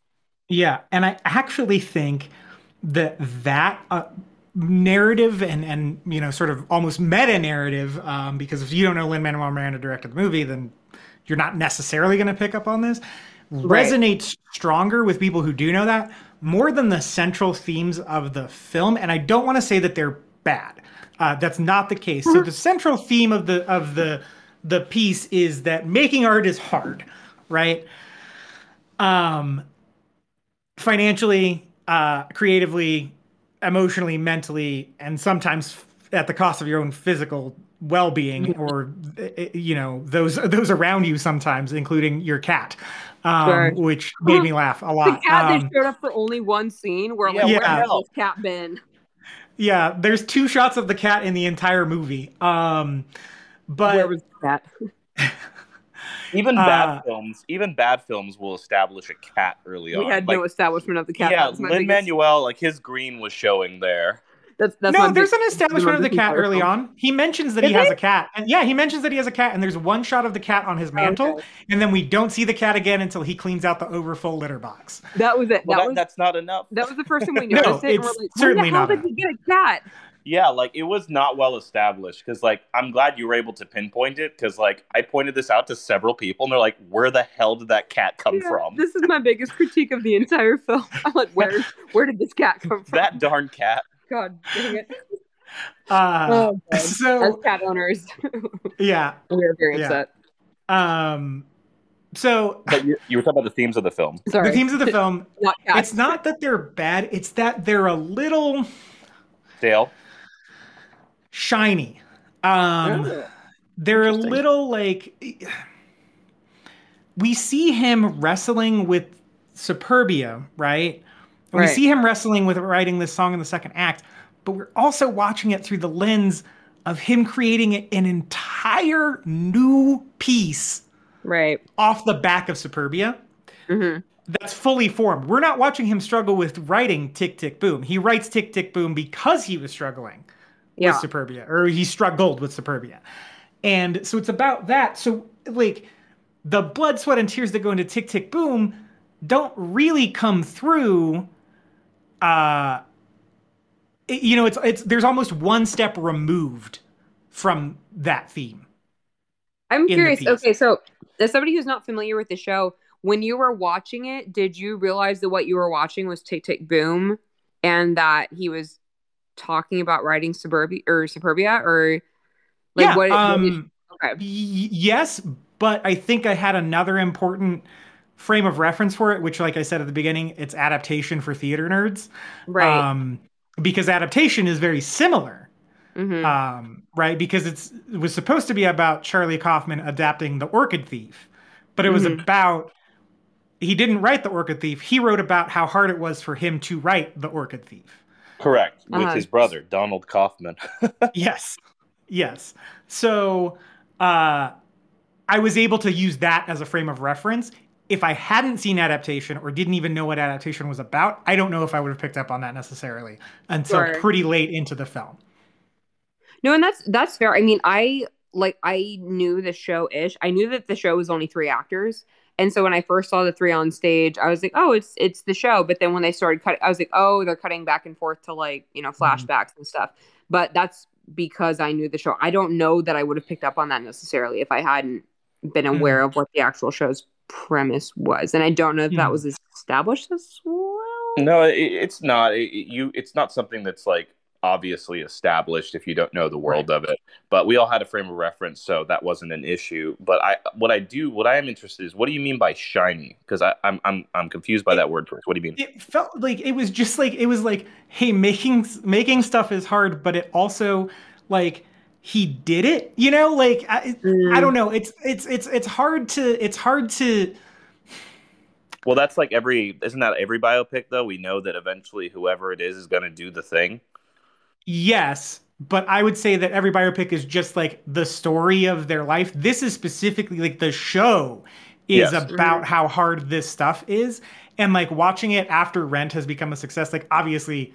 yeah, and I actually think that that. Uh, narrative and and you know sort of almost meta narrative um, because if you don't know Lin Manuel Miranda directed the movie then you're not necessarily going to pick up on this
Right.
resonates stronger with people who do know that more than the central themes of the film and I don't want to say that they're bad. Uh, that's not the case. So the central theme of the of the the piece is that making art is hard right? Um financially uh creatively emotionally, mentally, and sometimes at the cost of your own physical well-being or eh, you know those those around you sometimes including your cat um,
Sure.
which made me laugh a lot The
cat
Um,
that showed up for only one scene where like
Yeah,
where has cat been?
yeah there's two shots of the cat in the entire movie um but
where was the cat?
Even
Uh,
bad films, even bad films will establish a cat early
We
on.
We had
Like,
no establishment of the cat.
yeah,
That was my
Lin Manuel, like his green was showing there.
That's, that's
no, there's
big-
an establishment of the cat early
the
on. He mentions that he has
there?
a cat, and yeah, he mentions that he has a cat, and there's one shot of the cat on his mantle,
Okay.
and then we don't see the cat again until he cleans out the overfull litter box.
That was it.
Well,
that
that,
was
that's not enough.
that was the first time we
No,
noticed it.
It's
like,
certainly
Where the hell
not
did he get a cat?
Yeah, like it was not well established because, like, I'm glad you were able to pinpoint it because, like, I pointed this out to several people and they're like, "Where the hell did that cat come
Yeah,
from?"
This is my biggest critique of the entire film. I'm like, where where did this cat come from?
that darn cat.
God dang it.
Uh,
Oh, God. As
so
cat owners,
yeah,
we are very
Yeah.
upset.
um, so
But you, you were talking about the themes of the film.
Sorry.
the themes of the film,
not
it's not that they're bad; it's that they're a little
Dale,
shiny. Um, they're a little like we see him wrestling with Superbia, right?
Right.
We see him wrestling with writing this song in the second act, but we're also watching it through the lens of him creating an entire new piece
Right.
off the back of Superbia
hmm
that's fully formed. We're not watching him struggle with writing Tick Tick Boom. He writes Tick Tick Boom because he was struggling
Yeah.
with Superbia, or he struggled with Superbia. And so it's about that. So, like, the blood, sweat, and tears that go into Tick Tick Boom don't really come through. Uh, you know, it's it's there's almost one step removed from that theme.
I'm curious. Okay, so as somebody who's not familiar with the show, when you were watching it, did you realize that what you were watching was Tick Tick Boom, and that he was talking about writing Suburbia or Superbia, or like
yeah.
what? what
um,
did- okay.
Y- yes, but I think I had another important frame of reference for it, which, like I said at the beginning, it's adaptation for theater nerds.
Right.
Um, because adaptation is very similar,
hmm
um, right? Because it's it was supposed to be about Charlie Kaufman adapting The Orchid Thief, but it was
Mhm.
about he didn't write The Orchid Thief. He wrote about how hard it was for him to write The Orchid Thief.
Correct. With
Uh-huh.
his brother, Donald Kaufman.
yes yes so uh i was able to use that as a frame of reference if i hadn't seen adaptation or didn't even know what adaptation was about i don't know if i would have picked up on that necessarily until
Sure.
pretty late into the film
No, and that's that's fair. I mean, I like I knew the show ish. I knew that the show was only three actors. And so when I first saw the three on stage, I was like, "Oh, it's it's the show." But then when they started cutting, I was like, "Oh, they're cutting back and forth to like you know flashbacks and stuff." But that's because I knew the show. I don't know that I would have picked up on that necessarily if I hadn't been aware of what the actual show's premise was, and I don't know if that
Mhm.
was established as well.
No, it, it's not. It- you, it's not something that's like obviously established if you don't know the world of it. But we all had a frame of reference, so that wasn't an issue. But I, what I do, what I am interested is, what do you mean by shiny? Because I'm, I'm, I'm confused by that word. What do you mean?
it felt like it was just like it was like hey making making stuff is hard but it also like he did it you know like I, I don't mm. know it's it's it's it's hard to it's hard to
Well, that's like every, isn't that every biopic though? We know that eventually whoever it is is going to do the thing.
Yes, but I would say that every biopic is just like the story of their life. This is specifically like the show is
Yes.
about how hard this stuff is. And like watching it after Rent has become a success, like obviously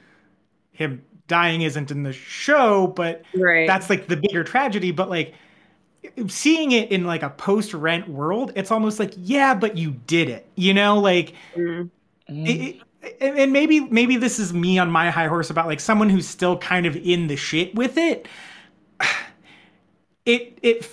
him dying isn't in the show, but
Right.
that's like the bigger tragedy. But like seeing it in like a post Rent world, it's almost like, yeah, but you did it, you know? Like,
Mm.
it, it- and and maybe maybe this is me on my high horse about like someone who's still kind of in the shit with it. It it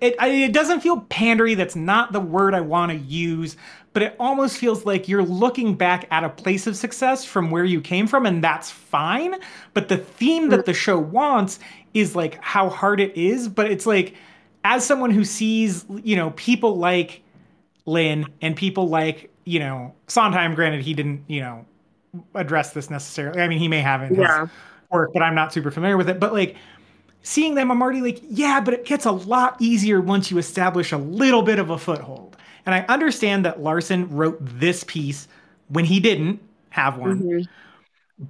it it doesn't feel pandery. That's not the word I want to use. But it almost feels like you're looking back at a place of success from where you came from, and that's fine. But the theme that mm-hmm. the show wants is like how hard it is. But it's like, as someone who sees, you know, people like Lin and people like, you know, Sondheim, granted, he didn't, you know, address this necessarily. I mean, he may have in his
Yeah.
work, but I'm not super familiar with it. But like seeing them, I'm already like, yeah, but it gets a lot easier once you establish a little bit of a foothold. And I understand that Larson wrote this piece when he didn't have one
Mhm.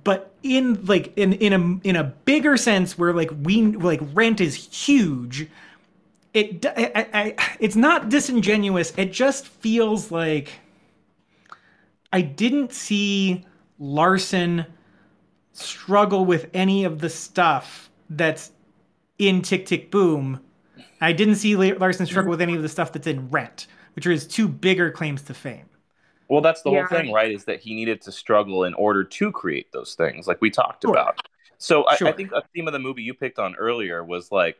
but in like in in a in a bigger sense where like we like rent is huge it I, I- it's not disingenuous it just feels like i didn't see larson struggle with any of the stuff that's in tick tick boom i didn't see larson struggle with any of the stuff that's in rent which are his two bigger claims to fame
Well, that's the
Yeah.
whole thing, right? Is that he needed to struggle in order to create those things, like we talked
Sure.
about. So I, I think a theme of the movie you picked on earlier was like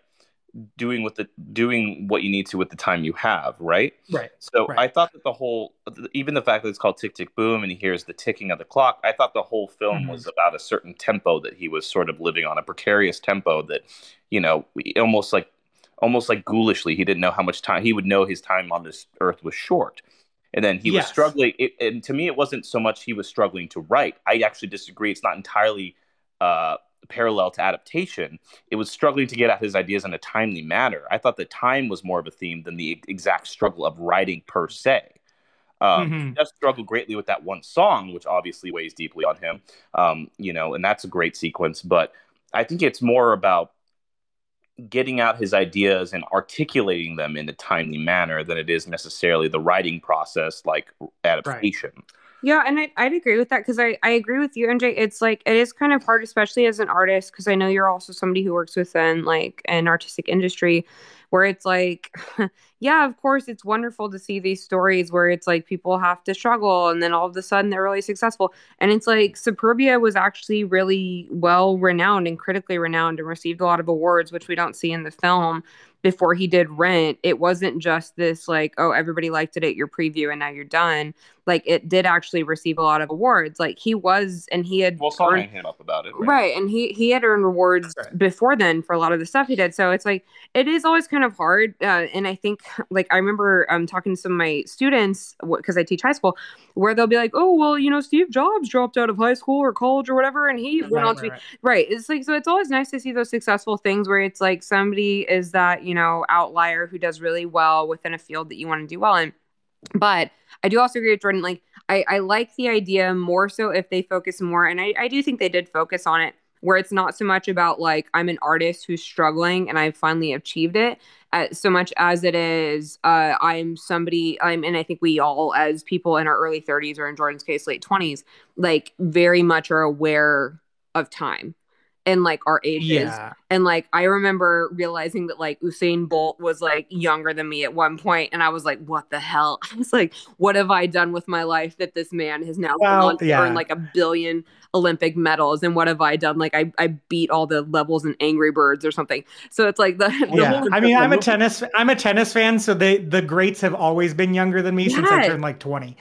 doing with the doing what you need to with the time you have, right?
right
So
Right.
I thought that the whole, even the fact that it's called Tick Tick Boom and he hears the ticking of the clock, I thought the whole film
Mhm.
was about a certain tempo that he was sort of living on, a precarious tempo that, you know, almost like, almost like ghoulishly, he didn't know how much time he would know his time on this earth was short. And then he was struggling. It, and to me, it wasn't so much he was struggling to write. I actually disagree. It's not entirely uh, parallel to adaptation, it was struggling to get at his ideas in a timely manner. I thought the time was more of a theme than the exact struggle of writing per se. Um, mm-hmm. He does struggle greatly with that one song, which obviously weighs deeply on him. Um, you know, and that's a great sequence. But I think it's more about getting out his ideas and articulating them in a timely manner than it is necessarily the writing process, like adaptation. Right.
Yeah, and I, I'd agree with that because I, I agree with you, MJ. It's like it is kind of hard, especially as an artist, because I know you're also somebody who works within like an artistic industry where it's like, yeah, of course, it's wonderful to see these stories where it's like people have to struggle and then all of a sudden they're really successful. And it's like Superbia was actually really well renowned and critically renowned and received a lot of awards, which we don't see in the film before he did Rent. It wasn't just this like, oh, everybody liked it at your preview and now you're done like it did actually receive a lot of awards. Like he was, and he had
well, sorry him up about it,
right? right? And he he had earned awards right. before then for a lot of the stuff he did. So it's like it is always kind of hard. Uh, and I think like I remember um talking to some of my students because I teach high school, where they'll be like, oh well, you know, Steve Jobs dropped out of high school or college or whatever, and he went right, on to right, be right. It's like so it's always nice to see those successful things where it's like somebody is that you know outlier who does really well within a field that you want to do well in. But I do also agree with Jordan. Like, I, I like the idea more so if they focus more, and I, I do think they did focus on it, where it's not so much about like I'm an artist who's struggling and I've finally achieved it, uh, so much as it is uh, I'm somebody. I'm, and I think we all, as people in our early 30s or in Jordan's case, late 20s, like very much are aware of time and like our ages. Yeah. And like I remember realizing that like Usain Bolt was like younger than me at one point, and I was like, "What the hell?" I was like, "What have I done with my life that this man has now well, yeah. earned like a billion Olympic medals? And what have I done? Like I, I beat all the levels in Angry Birds or something." So it's like the, the
yeah. I mean, I'm a tennis I'm a tennis fan, so they the greats have always been younger than me yes. since I turned like 20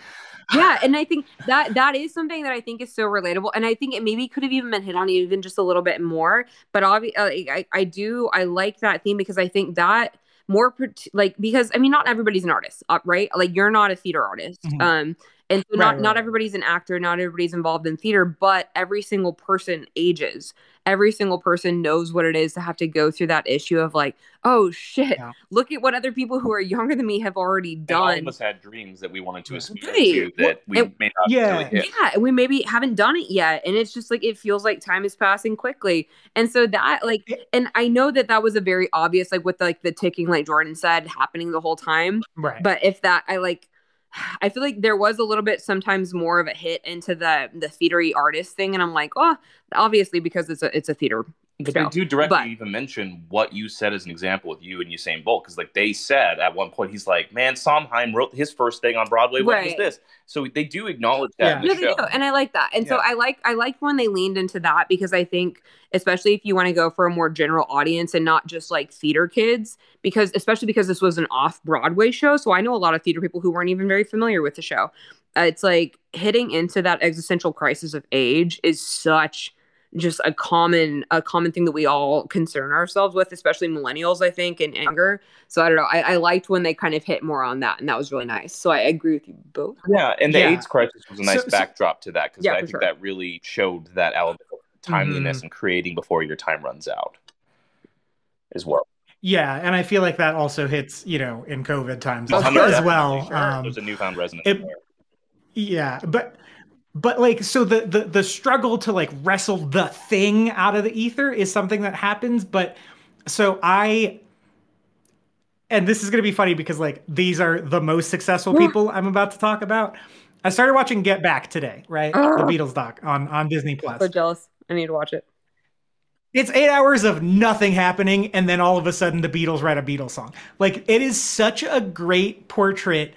yeah and i think that that is something that i think is so relatable and i think it maybe could have even been hit on even just a little bit more but obviously uh, I, I do i like that theme because i think that more like because i mean not everybody's an artist uh, right? Like you're not a theater artist mm-hmm. um and so not right, not everybody's an actor not everybody's involved in theater but every single person ages every single person knows what it is to have to go through that issue of like oh shit yeah. look at what other people who are younger than me have already done and
all of us had dreams that we wanted to aspire right. to that we
and,
may not
yeah. really yeah and we maybe haven't done it yet and it's just like it feels like time is passing quickly. And so that like and i know that that was a very obvious like with like the ticking like jordan said happening the whole time
right.
but if that i like I feel like there was a little bit sometimes more of a hit into the the theatery artist thing, and I'm like, oh, obviously because it's a it's a theater.
But show. they do directly but, even mention what you said as an example with you and Usain Bolt, because like they said at one point, he's like, "Man, Sondheim wrote his first thing on Broadway. What right. was this?" So they do acknowledge that. Yeah, no, they do,
and I like that. And yeah. so I like I like when they leaned into that because I think, especially if you want to go for a more general audience and not just like theater kids, because especially because this was an off Broadway show, so I know a lot of theater people who weren't even very familiar with the show. Uh, it's like hitting into that existential crisis of age is such just a common a common thing that we all concern ourselves with especially millennials i think and anger so i don't know i, I liked when they kind of hit more on that and that was really nice so i agree with you both
yeah and the yeah. aids crisis was a nice so, backdrop to that because yeah, i think sure. that really showed that element of timeliness mm-hmm. and creating before your time runs out as well
yeah, and I feel like that also hits, you know, in COVID times as, as well.
Sure. Um, There's a newfound resonance. It,
yeah, but but like so the, the the struggle to like wrestle the thing out of the ether is something that happens. But so I and this is gonna be funny because like these are the most successful people I'm about to talk about. I started watching Get Back today, right? Uh, the Beatles doc on on Disney Plus.
So jealous. I need to watch it.
It's eight hours of nothing happening, and then all of a sudden the Beatles write a Beatles song. Like it is such a great portrait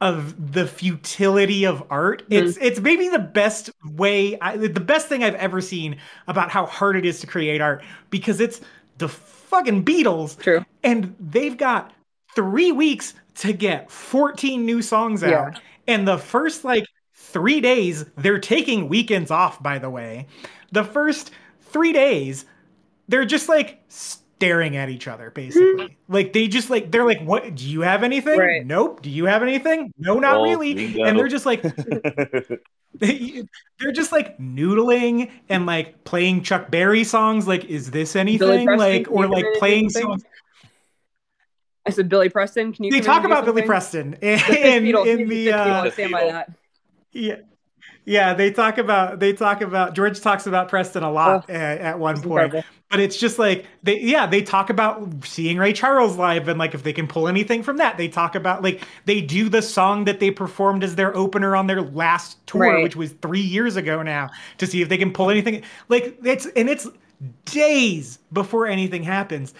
of the futility of art. Mm-hmm. It's it's maybe the best way, I, the best thing I've ever seen about how hard it is to create art because it's the fucking Beatles.
True.
And they've got three weeks to get 14 new songs out. Yeah. And the first like three days, they're taking weekends off, by the way. The first three days, they're just like staring at each other basically like they just like they're like what do you have anything right. nope do you have anything no not really and they're just like they're just like noodling and like playing Chuck Berry songs. Like, is this anything? Like, or like playing songs.
I said Billy Preston. Can you?
They talk about Billy Preston in, in, in the. Uh, stand by that. Yeah. Yeah, they talk about they talk about George talks about Preston a lot oh, at, at, one point. Incredible. But it's just like they yeah, they talk about seeing Ray Charles live and like if they can pull anything from that. They talk about like they do the song that they performed as their opener on their last tour, right. which was 3 years ago now, to see if they can pull anything. Like it's and it's days before anything happens.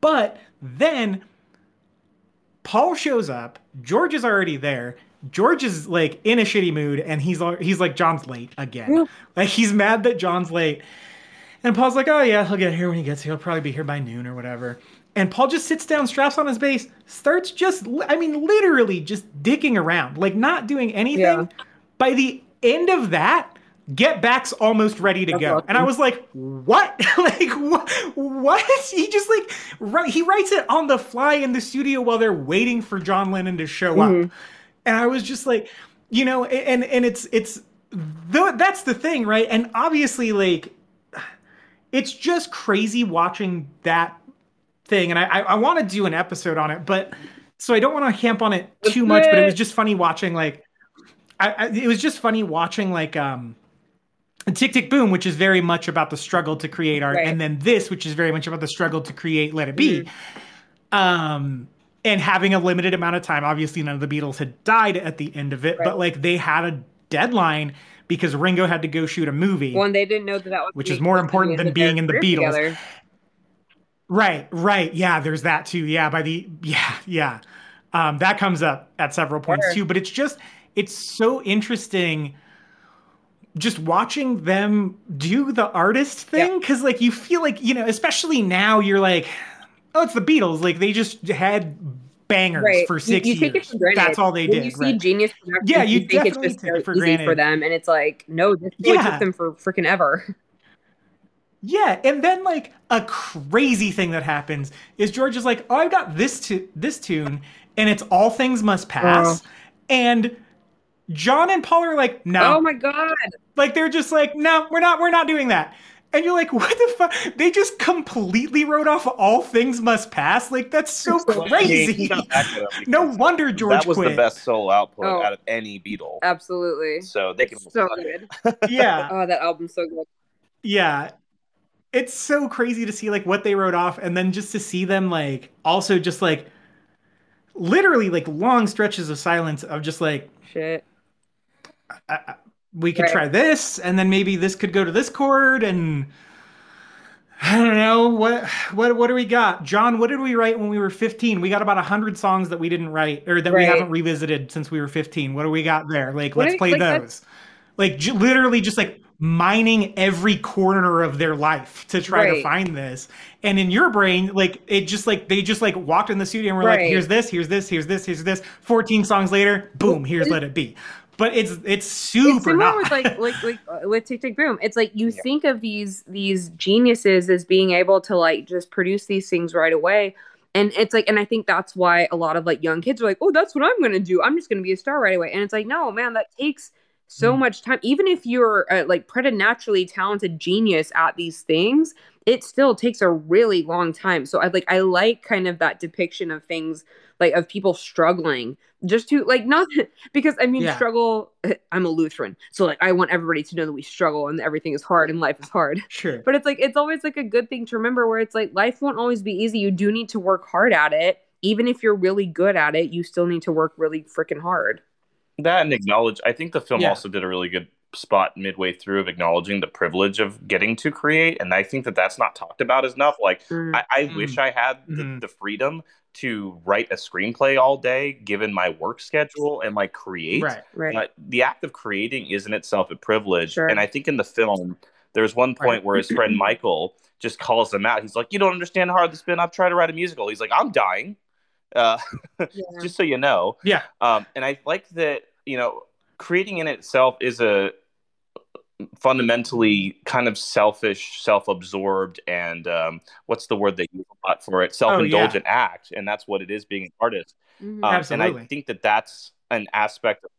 But then Paul shows up, George is already there. George is like in a shitty mood, and he's he's like John's late again. Yeah. Like he's mad that John's late, and Paul's like, "Oh yeah, he'll get here when he gets here. He'll probably be here by noon or whatever." And Paul just sits down, straps on his bass, starts just, I mean, literally just dicking around, like not doing anything. Yeah. By the end of that, Get Back's almost ready to That's go. Awesome. And I was like, what? like, what? what? He just like, right, he writes it on the fly in the studio while they're waiting for John Lennon to show mm-hmm. up and I was just like, you know, and and it's it's the, that's the thing, right? And obviously, like, it's just crazy watching that thing, and I I, I want to do an episode on it, but so I don't want to camp on it too much. But it was just funny watching, like, I, I it was just funny watching like um. Tick Tick Boom, which is very much about the struggle to create art, right. and then this, which is very much about the struggle to create Let It Be. Mm-hmm. Um, and having a limited amount of time. Obviously, none of the Beatles had died at the end of it, right. but like they had a deadline because Ringo had to go shoot a movie.
One, they didn't know that that was
which is more important than being in the Beatles. Together. Right, right, yeah. There's that too. Yeah, by the yeah, yeah. Um, that comes up at several points sure. too. But it's just it's so interesting just watching them do the artist thing because yeah. like you feel like you know especially now you're like oh, it's the Beatles. Like they just had bangers right. for six you, you years. That's all they
when
did.
You see right? genius yeah, you, you think it's just so for easy granted. for them, and it's like, no, this yeah. took them for freaking ever.
Yeah, and then like a crazy thing that happens is George is like, "Oh, I've got this to this tune, and it's all things must pass," and John and Paul are like, "No."
Oh my god!
Like they're just like, "No, we're not. We're not doing that." And you're like, what the fuck? They just completely wrote off all things must pass. Like that's so crazy. no wonder George. That
was
quit.
the best solo output oh, out of any Beatle.
Absolutely.
So they can
so good.
yeah.
Oh, that album's so good.
Yeah. It's so crazy to see like what they wrote off, and then just to see them like also just like literally like long stretches of silence of just like
shit.
I, I, we could right. try this and then maybe this could go to this chord and I don't know what what what do we got, John? What did we write when we were 15? We got about hundred songs that we didn't write or that right. we haven't revisited since we were 15. What do we got there? Like, what let's play like those. Like, j- literally, just like mining every corner of their life to try right. to find this. And in your brain, like it just like they just like walked in the studio and were like, "Here's this, here's this, here's this, here's this." 14 songs later, boom, here's "Let It Be." But it's it's super it's not.
with like like like uh, with Tick Tick Boom. It's like you yeah. think of these these geniuses as being able to like just produce these things right away. And it's like, and I think that's why a lot of like young kids are like, oh, that's what I'm gonna do. I'm just gonna be a star right away. And it's like, no, man, that takes so mm. much time. Even if you're a, like preternaturally talented genius at these things, it still takes a really long time. So I like I like kind of that depiction of things like of people struggling just to like not because I mean yeah. struggle I'm a Lutheran. So like I want everybody to know that we struggle and everything is hard and life is hard.
Sure.
But it's like it's always like a good thing to remember where it's like life won't always be easy. You do need to work hard at it. Even if you're really good at it, you still need to work really freaking hard.
That and acknowledge I think the film yeah. also did a really good spot midway through of acknowledging the privilege of getting to create and i think that that's not talked about enough like mm-hmm. i, I mm. wish i had the, mm-hmm. the, freedom to write a screenplay all day given my work schedule and like create
right,
right.
But the act of creating is in itself a privilege sure. and i think in the film there's one point right. where his friend michael just calls him out he's like you don't understand how hard this has been i've tried to write a musical he's like i'm dying uh, yeah. just so you know
yeah
um, and i like that you know creating in itself is a fundamentally kind of selfish, self-absorbed, and um, what's the word they use a lot for it? Self-indulgent oh, yeah. act, and that's what it is being an artist.
Mm-hmm. Um,
and I think that that's an aspect of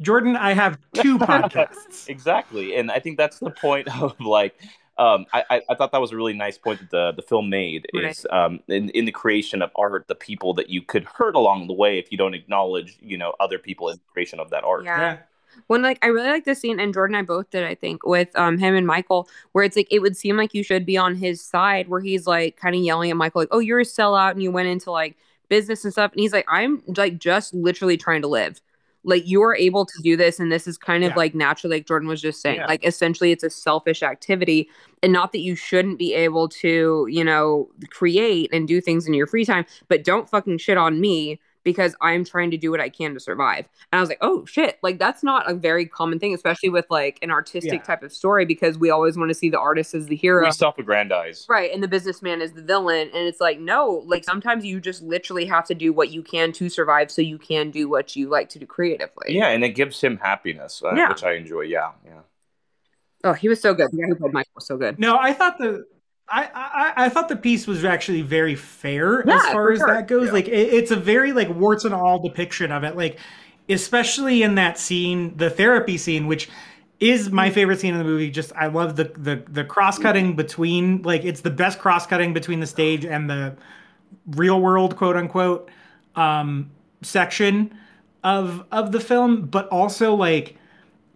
Jordan, I have two podcasts.
exactly, and I think that's the point of like. Um, I, I thought that was a really nice point that the, the film made right. is um, in, in the creation of art, the people that you could hurt along the way if you don't acknowledge, you know, other people in the creation of that art.
Yeah. yeah. When like I really like the scene, and Jordan and I both did, I think, with um him and Michael, where it's like it would seem like you should be on his side, where he's like kind of yelling at Michael, like, "Oh, you're a sellout, and you went into like business and stuff," and he's like, "I'm like just literally trying to live." Like you are able to do this, and this is kind of yeah. like naturally, like Jordan was just saying, yeah. like essentially it's a selfish activity, and not that you shouldn't be able to, you know, create and do things in your free time, but don't fucking shit on me because I'm trying to do what I can to survive. And I was like, oh shit, like that's not a very common thing, especially with like an artistic yeah. type of story, because we always want to see the artist as the hero.
We self aggrandize.
Right. And the businessman is the villain. And it's like, no, like sometimes you just literally have to do what you can to survive so you can do what you like to do creatively.
Yeah. And it gives him happiness, uh, yeah. which I enjoy. Yeah. Yeah.
Oh, he was so good. The guy who played Michael was so good.
No, I thought the I, I, I thought the piece was actually very fair yeah, as far as sure. that goes. Yeah. Like it, it's a very like warts and all depiction of it. Like especially in that scene, the therapy scene, which is my favorite scene in the movie. Just I love the the the cross cutting between like it's the best cross cutting between the stage and the real world quote unquote um, section of of the film, but also like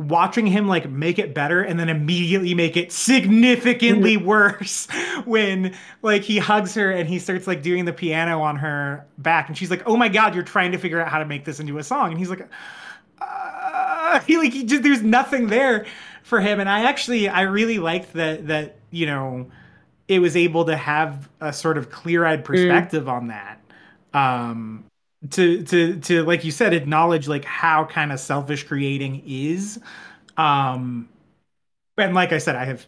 watching him like make it better and then immediately make it significantly mm-hmm. worse when like he hugs her and he starts like doing the piano on her back and she's like oh my god you're trying to figure out how to make this into a song and he's like uh, he like he just there's nothing there for him and i actually i really liked that that you know it was able to have a sort of clear-eyed mm. perspective mm. on that um to to to like you said acknowledge like how kind of selfish creating is. Um and like i said i have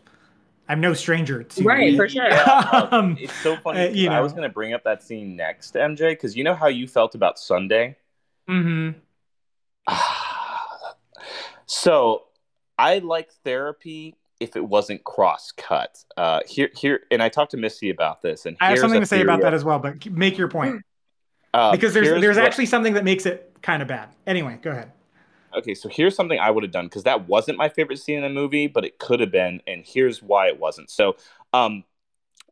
i'm no stranger to
right it. for sure.
Um, it's so funny uh, you know, i was going to bring up that scene next mj because you know how you felt about sunday?
Mm-hmm.
So i like therapy if it wasn't cross cut uh here here and i talked to missy about this and
i have something to say about that as well but make your point uh, because there's there's what, actually something that makes it kind of bad. Anyway, go ahead.
Okay, so here's something I would have done because that wasn't my favorite scene in the movie, but it could have been, and here's why it wasn't. So, um,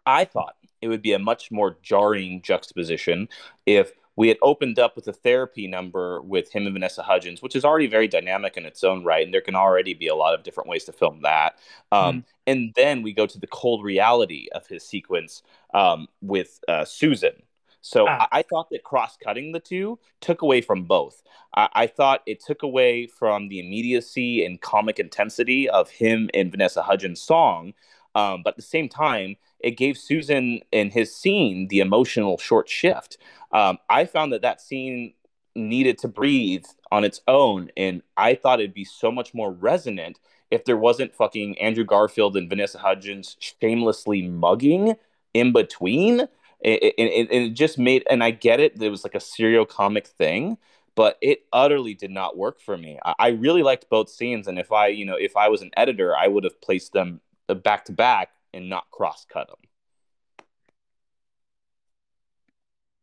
I thought it would be a much more jarring juxtaposition if we had opened up with a therapy number with him and Vanessa Hudgens, which is already very dynamic in its own right, and there can already be a lot of different ways to film that. Um, mm. And then we go to the cold reality of his sequence um, with uh, Susan, so ah. I, I, thought that cross cutting the two took away from both. I, I, thought it took away from the immediacy and comic intensity of him and Vanessa Hudgens' song. Um, but at the same time, it gave Susan in his scene the emotional short shift. Um, I found that that scene needed to breathe on its own, and I thought it'd be so much more resonant if there wasn't fucking Andrew Garfield and Vanessa Hudgens shamelessly mugging in between it, it, it, just made and i get it it was like a serial comic thing but it utterly did not work for me. I, I really liked both scenes and if i you know if i was an editor i would have placed them back to back and not cross cut them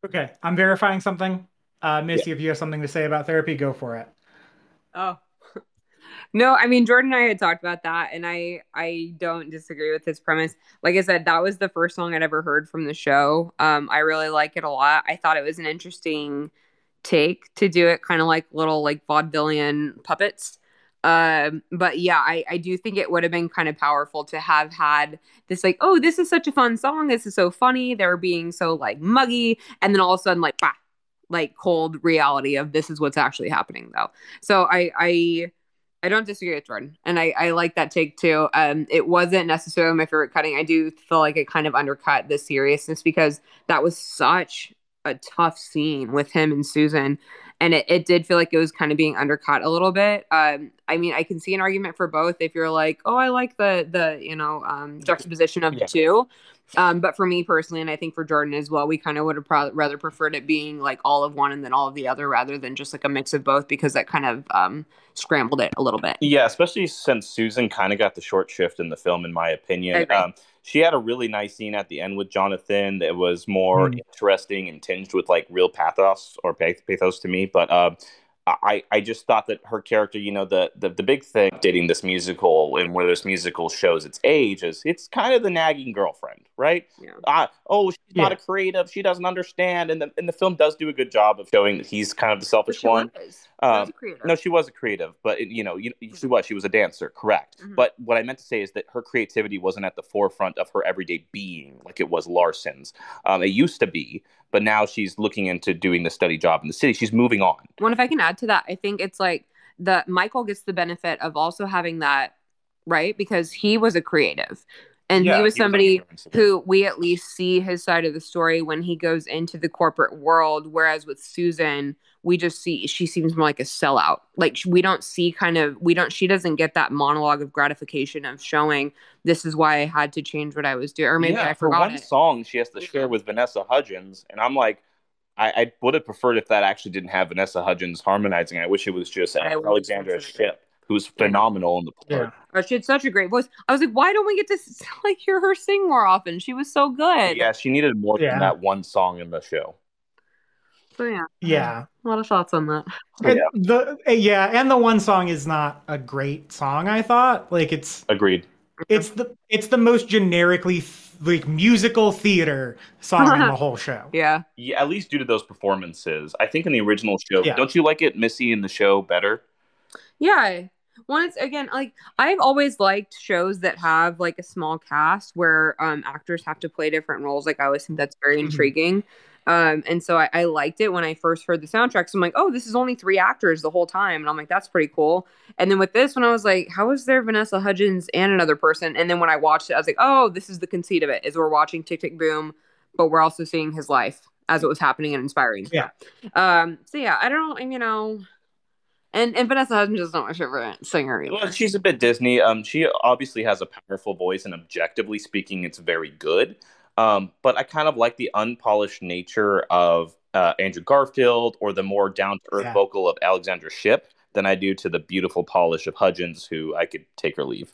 okay i'm verifying something. Uh missy yeah. if you have something to say about therapy go for it.
Oh no, I mean Jordan and I had talked about that, and I I don't disagree with his premise. Like I said, that was the first song I'd ever heard from the show. Um, I really like it a lot. I thought it was an interesting take to do it, kind of like little like vaudevillian puppets. Um, but yeah, I I do think it would have been kind of powerful to have had this like, oh, this is such a fun song. This is so funny. They're being so like muggy, and then all of a sudden like, bah, like cold reality of this is what's actually happening though. So I I I don't disagree with Jordan, and I, I like that take too. Um, it wasn't necessarily my favorite cutting. I do feel like it kind of undercut the seriousness because that was such a tough scene with him and Susan, and it, it did feel like it was kind of being undercut a little bit. Um, I mean, I can see an argument for both if you're like, oh, I like the the you know um, juxtaposition of yeah. the two. Um, but for me personally, and I think for Jordan as well, we kind of would have pro- rather preferred it being like all of one and then all of the other rather than just like a mix of both because that kind of um, scrambled it a little bit.
Yeah, especially since Susan kind of got the short shift in the film, in my opinion. Um, she had a really nice scene at the end with Jonathan that was more mm. interesting and tinged with like real pathos or pathos to me. But uh, I, I just thought that her character, you know, the, the the big thing dating this musical and where this musical shows its age is it's kind of the nagging girlfriend, right?
Yeah.
Uh, oh, she's not a creative, she doesn't understand, and the and the film does do a good job of showing that he's kind of the selfish
she
one.
was. She
Um,
was a creator.
No, she was a creative, but it, you know, you, she was. She was a dancer, correct?
Mhm.
But what I meant to say is that her creativity wasn't at the forefront of her everyday being like it was Larson's. Um, it used to be, but now she's looking into doing the study job in the city. She's moving on.
One, if I can add to that, I think it's like the Michael gets the benefit of also having that, right? Because he was a creative. And
Yeah,
he was
he
somebody
influenced.
who we at least see his side of the story when he goes into the corporate world. Whereas with Susan, we just see she seems more like a sellout. Like we don't see kind of, we don't, she doesn't get that monologue of gratification of showing this is why I had to change what I was doing. Or maybe
Yeah,
I
for
forgot
one
it.
song she has to share with Vanessa Hudgens, and I'm like, I, I would have preferred if that actually didn't have Vanessa Hudgens harmonizing. I wish it was just
I
Alexandra
that's what it
Shipp, who's phenomenal in the part.
Oh, she had such a great voice. I was like, why don't we get to like hear her sing more often? She was so good.
Yeah, she needed more
Yeah.
than that one song in the show.
So yeah,
Yeah.
a lot of thoughts on that.
And the eh, yeah, and the one song is not a great song. I thought like it's
Agreed.
it's the it's the most generically th- like musical theater song in the whole show.
Yeah.
Yeah, at least due to those performances. I think in the original show,
Yeah.
don't you like it, Missy, in the show better?
Yeah. One, it's again like I've always liked shows that have like a small cast where um actors have to play different roles. Like I always think that's very
Mhm.
intriguing. Um, and so I, I liked it when I first heard the soundtrack. So I'm like, oh, this is only three actors the whole time. And I'm like, that's pretty cool. And then with this one, I was like, how is there Vanessa Hudgens and another person? And then when I watched it, I was like, oh, this is the conceit of it is we're watching Tick Tick Boom, but we're also seeing his life as it was happening and inspiring.
Yeah.
Um, so yeah, I don't you know and and Vanessa Hudgens is not my favorite singer either.
Well, she's a bit Disney. Um, she obviously has a powerful voice, and objectively speaking, it's very good. Um, but I kind of like the unpolished nature of uh, Andrew Garfield or the more down to earth
Yeah.
vocal of Alexandra Shipp than I do to the beautiful polish of Hudgens, who I could take or leave.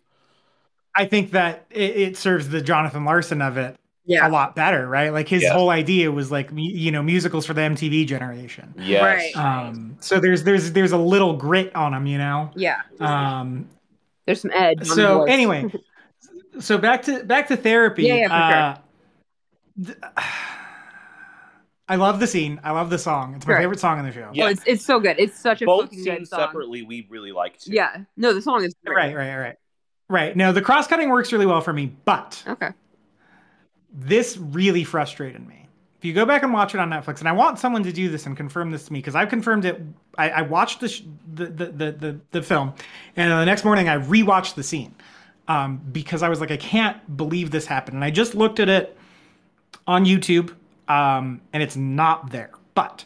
I think that it, it serves the Jonathan Larson of it
yeah.
a lot better, right? Like his
Yes.
whole idea was like you know musicals for the MTV generation.
Yes.
Right.
Um, so there's there's there's a little grit on him, you know.
Yeah.
Um,
There's some edge. on the
so anyway, so back to back to therapy.
Yeah, yeah, for
uh, th- I love the scene. I love the song. It's my
Sure.
favorite song in the show.
Yeah.
Oh, it's it's so good. It's such a
Both
fucking good
scenes
song.
separately, we really like too.
Yeah. No, the song is great.
Right, right, right, right. No, the cross cutting works really well for me, but
Okay.
this really frustrated me. If you go back and watch it on Netflix, and I want someone to do this and confirm this to me because I've confirmed it. I, I watched the, sh- the, the the the the film, and the next morning I rewatched the scene um, because I was like, I can't believe this happened. And I just looked at it on YouTube, um, and it's not there. But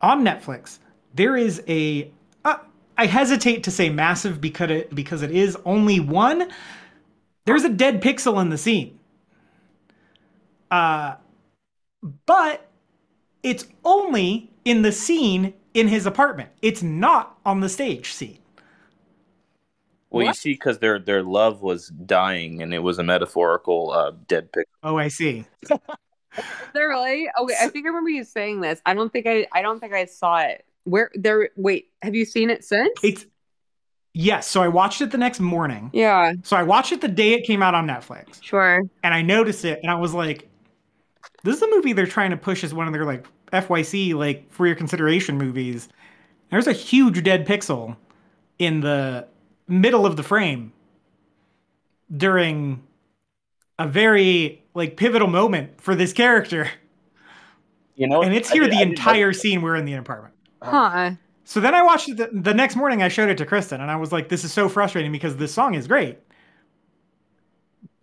on Netflix, there is a. Uh, I hesitate to say massive because it because it is only one. There's a dead pixel in the scene. Uh, but it's only in the scene in his apartment. It's not on the stage scene.
Well, you see, because their their love was dying, and it was a metaphorical uh, dead pic.
Oh, I see.
Is there really? Okay, I think I remember you saying this. I don't think I I don't think I saw it. Where there wait, have you seen it since?
It's yes. So I watched it the next morning.
yeah,
So I watched it the day it came out on Netflix,
sure.
and I noticed it, and I was like, "This is a movie they're trying to push as one of their like FYC like for your consideration movies." There's a huge dead pixel in the middle of the frame during a very like pivotal moment for this character.
You know,
and it's here
did-
the
I
entire
notice
scene we're in the apartment.
Huh. Uh-huh.
So then I watched it the, the next morning. I showed it to Kristen, and I was like, "This is so frustrating because this song is great,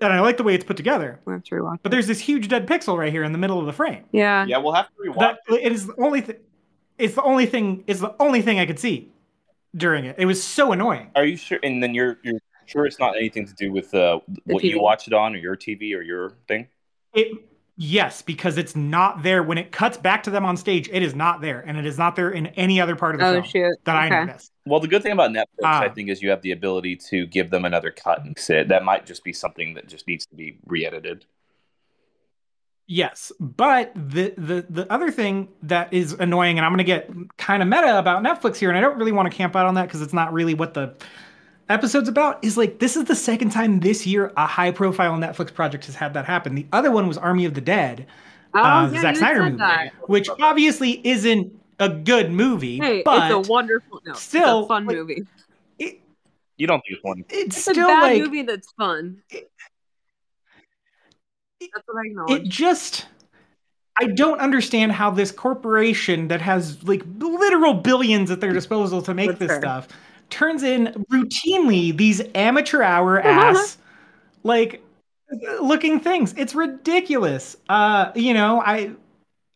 and I like the way it's put together.
We have to rewatch.
But there's this huge dead pixel right here in the middle of the frame.
Yeah.
Yeah, we'll have to rewatch.
That it is the only thing. It's the only thing. It's the only thing I could see during it. It was so annoying.
Are you sure? And then you're you're sure it's not anything to do with uh, what you watch it on, or your TV, or your thing?
It yes, because it's not there when it cuts back to them on stage. It is not there, and it is not there in any other part of the
Oh
film
shoot.
that I
Okay.
noticed.
Well, the good thing about Netflix, I
Ah.
think, is you have the ability to give them another cut and sit. That might just be something that just needs to be re-edited.
Yes, but the the the other thing that is annoying, and I'm going to get kind of meta about Netflix here, and I don't really want to camp out on that because it's not really what the episode's about. Is like this is the second time this year a high profile Netflix project has had that happen. The other one was Army of the Dead,
Oh,
uh,
yeah,
Zack Snyder movie,
that.
which obviously isn't a good movie,
Hey,
but
it's a wonderful, no,
still,
it's a fun
like,
movie.
it,
You don't think it's one?
it's
It's a bad
like
movie that's fun.
it-
That's what I
it just I don't understand how this corporation that has like literal billions at their disposal to make
That's
this
fair.
stuff turns in routinely these amateur hour ass like looking things. It's ridiculous. Uh you know, I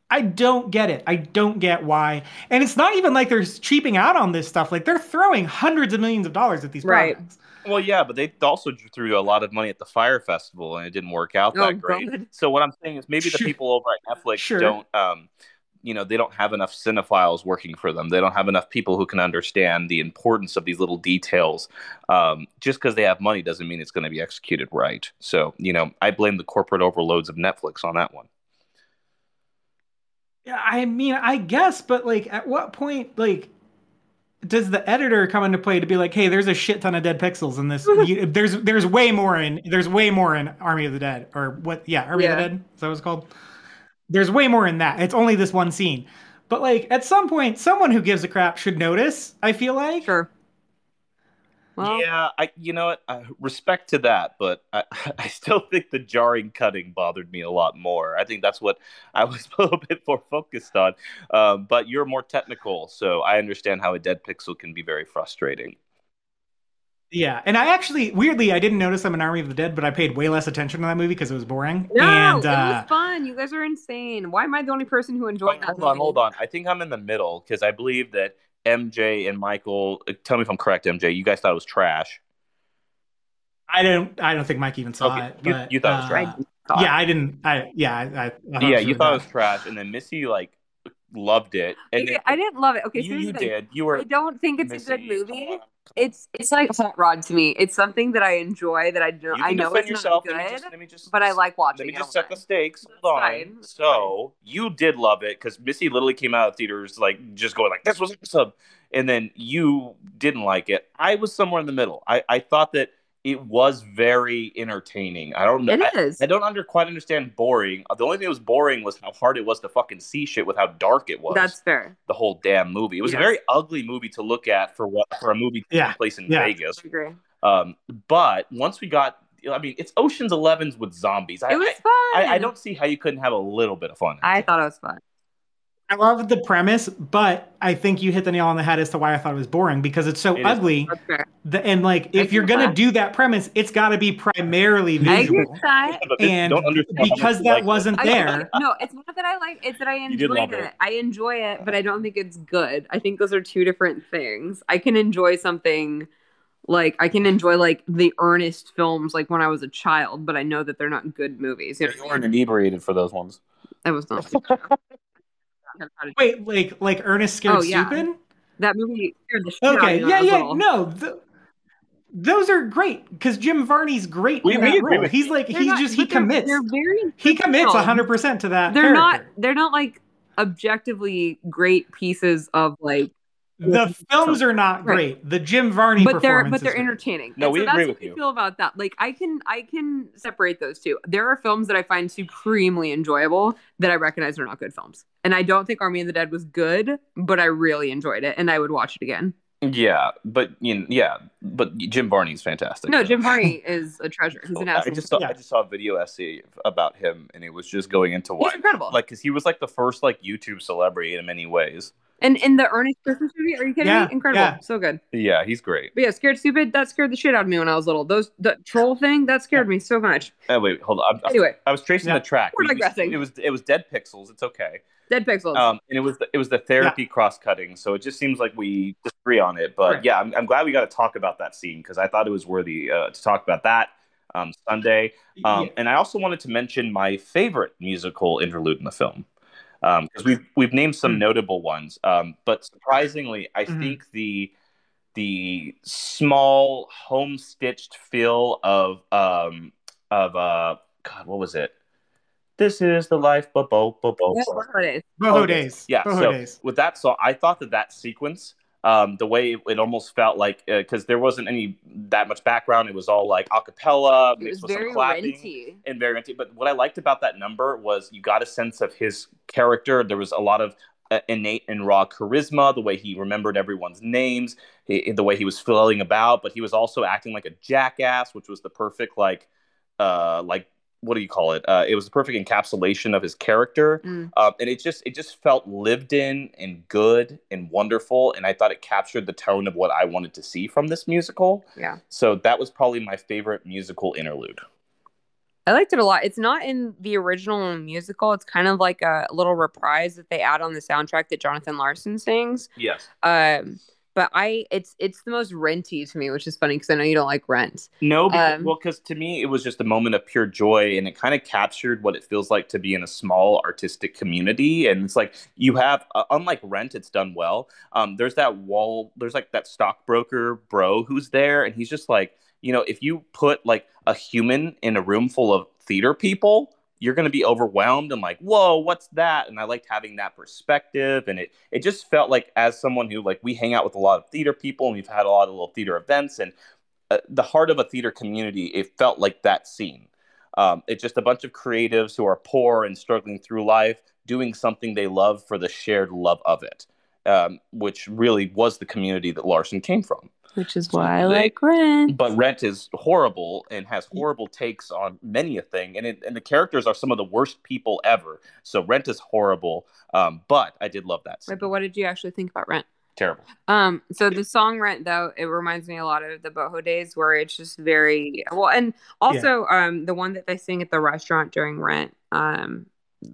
I don't get it. I don't get why. And it's not even like they're cheaping out on this stuff. Like they're throwing hundreds of millions of dollars at these
Right.
projects.
Well, yeah, but they also threw a lot of money at the Fyre Festival, and it didn't work out that
Oh,
great.
God.
So what I'm saying is maybe the
Sure.
people over at Netflix
Sure.
don't, um, you know, they don't have enough cinephiles working for them. They don't have enough people who can understand the importance of these little details. Um, just because they have money doesn't mean it's going to be executed right. So you know, I blame the corporate overloads of Netflix on that one.
Yeah, I mean, I guess, but like, at what point, like, does the editor come into play to be like, hey, there's a shit ton of dead pixels in this? you, there's there's way more in there's way more in Army of the Dead or what? Yeah, Army of the Dead. Is that what it's called? There's way more in that. It's only this one scene, but like, at some point, someone who gives a crap should notice. I feel like.
Sure. Well,
yeah, I you know what? Uh, respect to that, but I, I still think the jarring cutting bothered me a lot more. I think that's what I was a little bit more focused on. Um, but you're more technical, so I understand how a dead pixel can be very frustrating.
Yeah, and I actually weirdly I didn't notice I'm an Army of the Dead, but I paid way less attention to that movie because it was boring.
no,
and
it
uh,
was fun. You guys are insane. Why am I the only person who enjoyed
Wait,
that?
hold on, hold on. I think I'm in the middle because I believe that MJ and Michael. uh, Tell me if I'm correct, MJ. You guys thought it was trash.
I don't I don't think Mike even saw
Okay,
it.
you-
but,
you thought it was
uh,
trash.
Thought.
Yeah, I didn't. I yeah, I, I, I
yeah, you
really
thought it was trash, and then Missy like loved it, and
I didn't love it. Okay,
you,
here's
you did. You were
I don't think it's a good movie. It's it's like hot rod to me. It's something that I enjoy that I don't. I know it's
yourself.
not
Let me
good,
just, let me just,
but I like watching. It.
Let me just set the stakes. Hold on.
fine.
So you did love it because Missy literally came out of theaters like just going like this was awesome, and then you didn't like it. I was somewhere in the middle. I I thought that it was very entertaining. I don't know.
It is.
I. I don't under quite understand boring. The only thing that was boring was how hard it was to fucking see shit with how dark it was.
That's fair.
the whole damn movie. It was
Yes.
a very ugly movie to look at for what for a movie taking
Yeah.
place in
Yeah.
Vegas.
I agree.
Um, but once we got, I mean, it's Ocean's Elevens with zombies. I,
It was fun.
I, I don't see how you couldn't have a little bit of fun.
I thought it was fun.
I love the premise, but I think you hit the nail on the head as to why I thought it was boring because it's so
It is.
ugly.
That's fair.
The, and like, if
agree
you're gonna
that.
do that premise, it's got to be primarily
I agree
visual.
with that.
And
don't understand how much
because that
liked it.
wasn't
I-
there,
no, it's not that I like. It's that I
did
enjoyed it.
it.
I enjoy it, but I don't think it's good. I think those are two different things. I can enjoy something like I can enjoy like the Ernest films like when I was a child, but I know that they're not good movies. You know
You weren't inebriated for those ones.
That was not.
wait, like like Ernest Scared
Oh, yeah.
Stupid.
that movie scared the shit out of
Okay,
me when
yeah, yeah, no. th- those are great because Jim Varney's great
We-
in that
agree
role.
with
He's like
They're
he
not-
just he
they're-
commits.
They're very
he commits hundred percent to that.
They're not. They're not like objectively great pieces of like
The films are not
Right.
great. The Jim Varney
but they're but they're entertaining.
No,
And
we
so
agree
that's
with
what I
you.
feel about that. Like I can I can separate those two. There are films that I find supremely enjoyable that I recognize are not good films. And I don't think Army of the Dead was good, but I really enjoyed it and I would watch it again.
Yeah, but you know, yeah, but Jim Varney's fantastic.
No. Jim Varney is a treasure. He's an
I
absolute
just saw
Yeah.
I just saw a video essay about him, and it was just going into
He's incredible.
like, because he was like the first like YouTube celebrity in many ways.
and in the Ernest Christmas movie, are you kidding
Yeah,
me? Incredible.
yeah.
So good.
Yeah, he's great.
But yeah, scared stupid, that scared the shit out of me when I was little. Those the troll thing, that scared me so much.
Oh wait, hold on. I'm,
Anyway,
I was tracing
Yeah.
the track.
We're
We- we-
digressing.
It was it was dead pixels. It's okay.
Dead Pixels.
Um, and it was the, it was the therapy cross cutting. So it just seems like we disagree on it. But
Right.
yeah, I'm, I'm glad we got to talk about that scene because I thought it was worthy uh, to talk about that um, Sunday. Um,
Yeah.
And I also wanted to mention my favorite musical interlude in the film because we've we've named some
Hmm.
notable ones. Um, but surprisingly, I
Mhm.
think the the small home stitched feel of um of uh God, what was it? This is the life, bo bo bo bo.
Boho days.
Boho days.
Yeah.
Boho
so
days.
with that song, I thought that that sequence, um, the way it, it almost felt like, because there wasn't any that much background, it was all like a cappella
It was
mixed with
very
some clapping
renty.
and very renty. But what I liked about that number was you got a sense of his character. There was a lot of uh, innate and raw charisma, the way he remembered everyone's names, he, the way he was filling about, but he was also acting like a jackass, which was the perfect like, uh, like what do you call it? Uh, it was the perfect encapsulation of his character,
Mm.
uh, and it just it just felt lived in and good and wonderful, and I thought it captured the tone of what I wanted to see from this musical.
Yeah.
So that was probably my favorite musical interlude.
I liked it a lot. It's not in the original musical. It's kind of like a little reprise that they add on the soundtrack that Jonathan Larson sings.
Yes.
Um, but I, it's it's the most renty to me, which is funny because I know you don't like Rent.
No, because,
Um,
well, because to me it was just a moment of pure joy, and it kind of captured what it feels like to be in a small artistic community. And it's like you have, uh, unlike Rent, it's done well. Um, there's that wall, there's like that stockbroker bro who's there, and he's just like, you know, if you put like a human in a room full of theater people, you're going to be overwhelmed and like, whoa, what's that? And I liked having that perspective, and it it just felt like as someone who like we hang out with a lot of theater people, and we've had a lot of little theater events, and uh, the heart of a theater community, it felt like that scene. Um, it's just a bunch of creatives who are poor and struggling through life, doing something they love for the shared love of it, um, which really was the community that Larson came from.
Which is why I like Rent.
But Rent is horrible and has horrible takes on many a thing, and it, and the characters are some of the worst people ever. So Rent is horrible, um, but I did love that. Scene.
Right, but what did you actually think about Rent?
Terrible.
Um, so the song Rent though, it reminds me a lot of the boho days where it's just very well and also um the one that they sing at the restaurant during Rent, um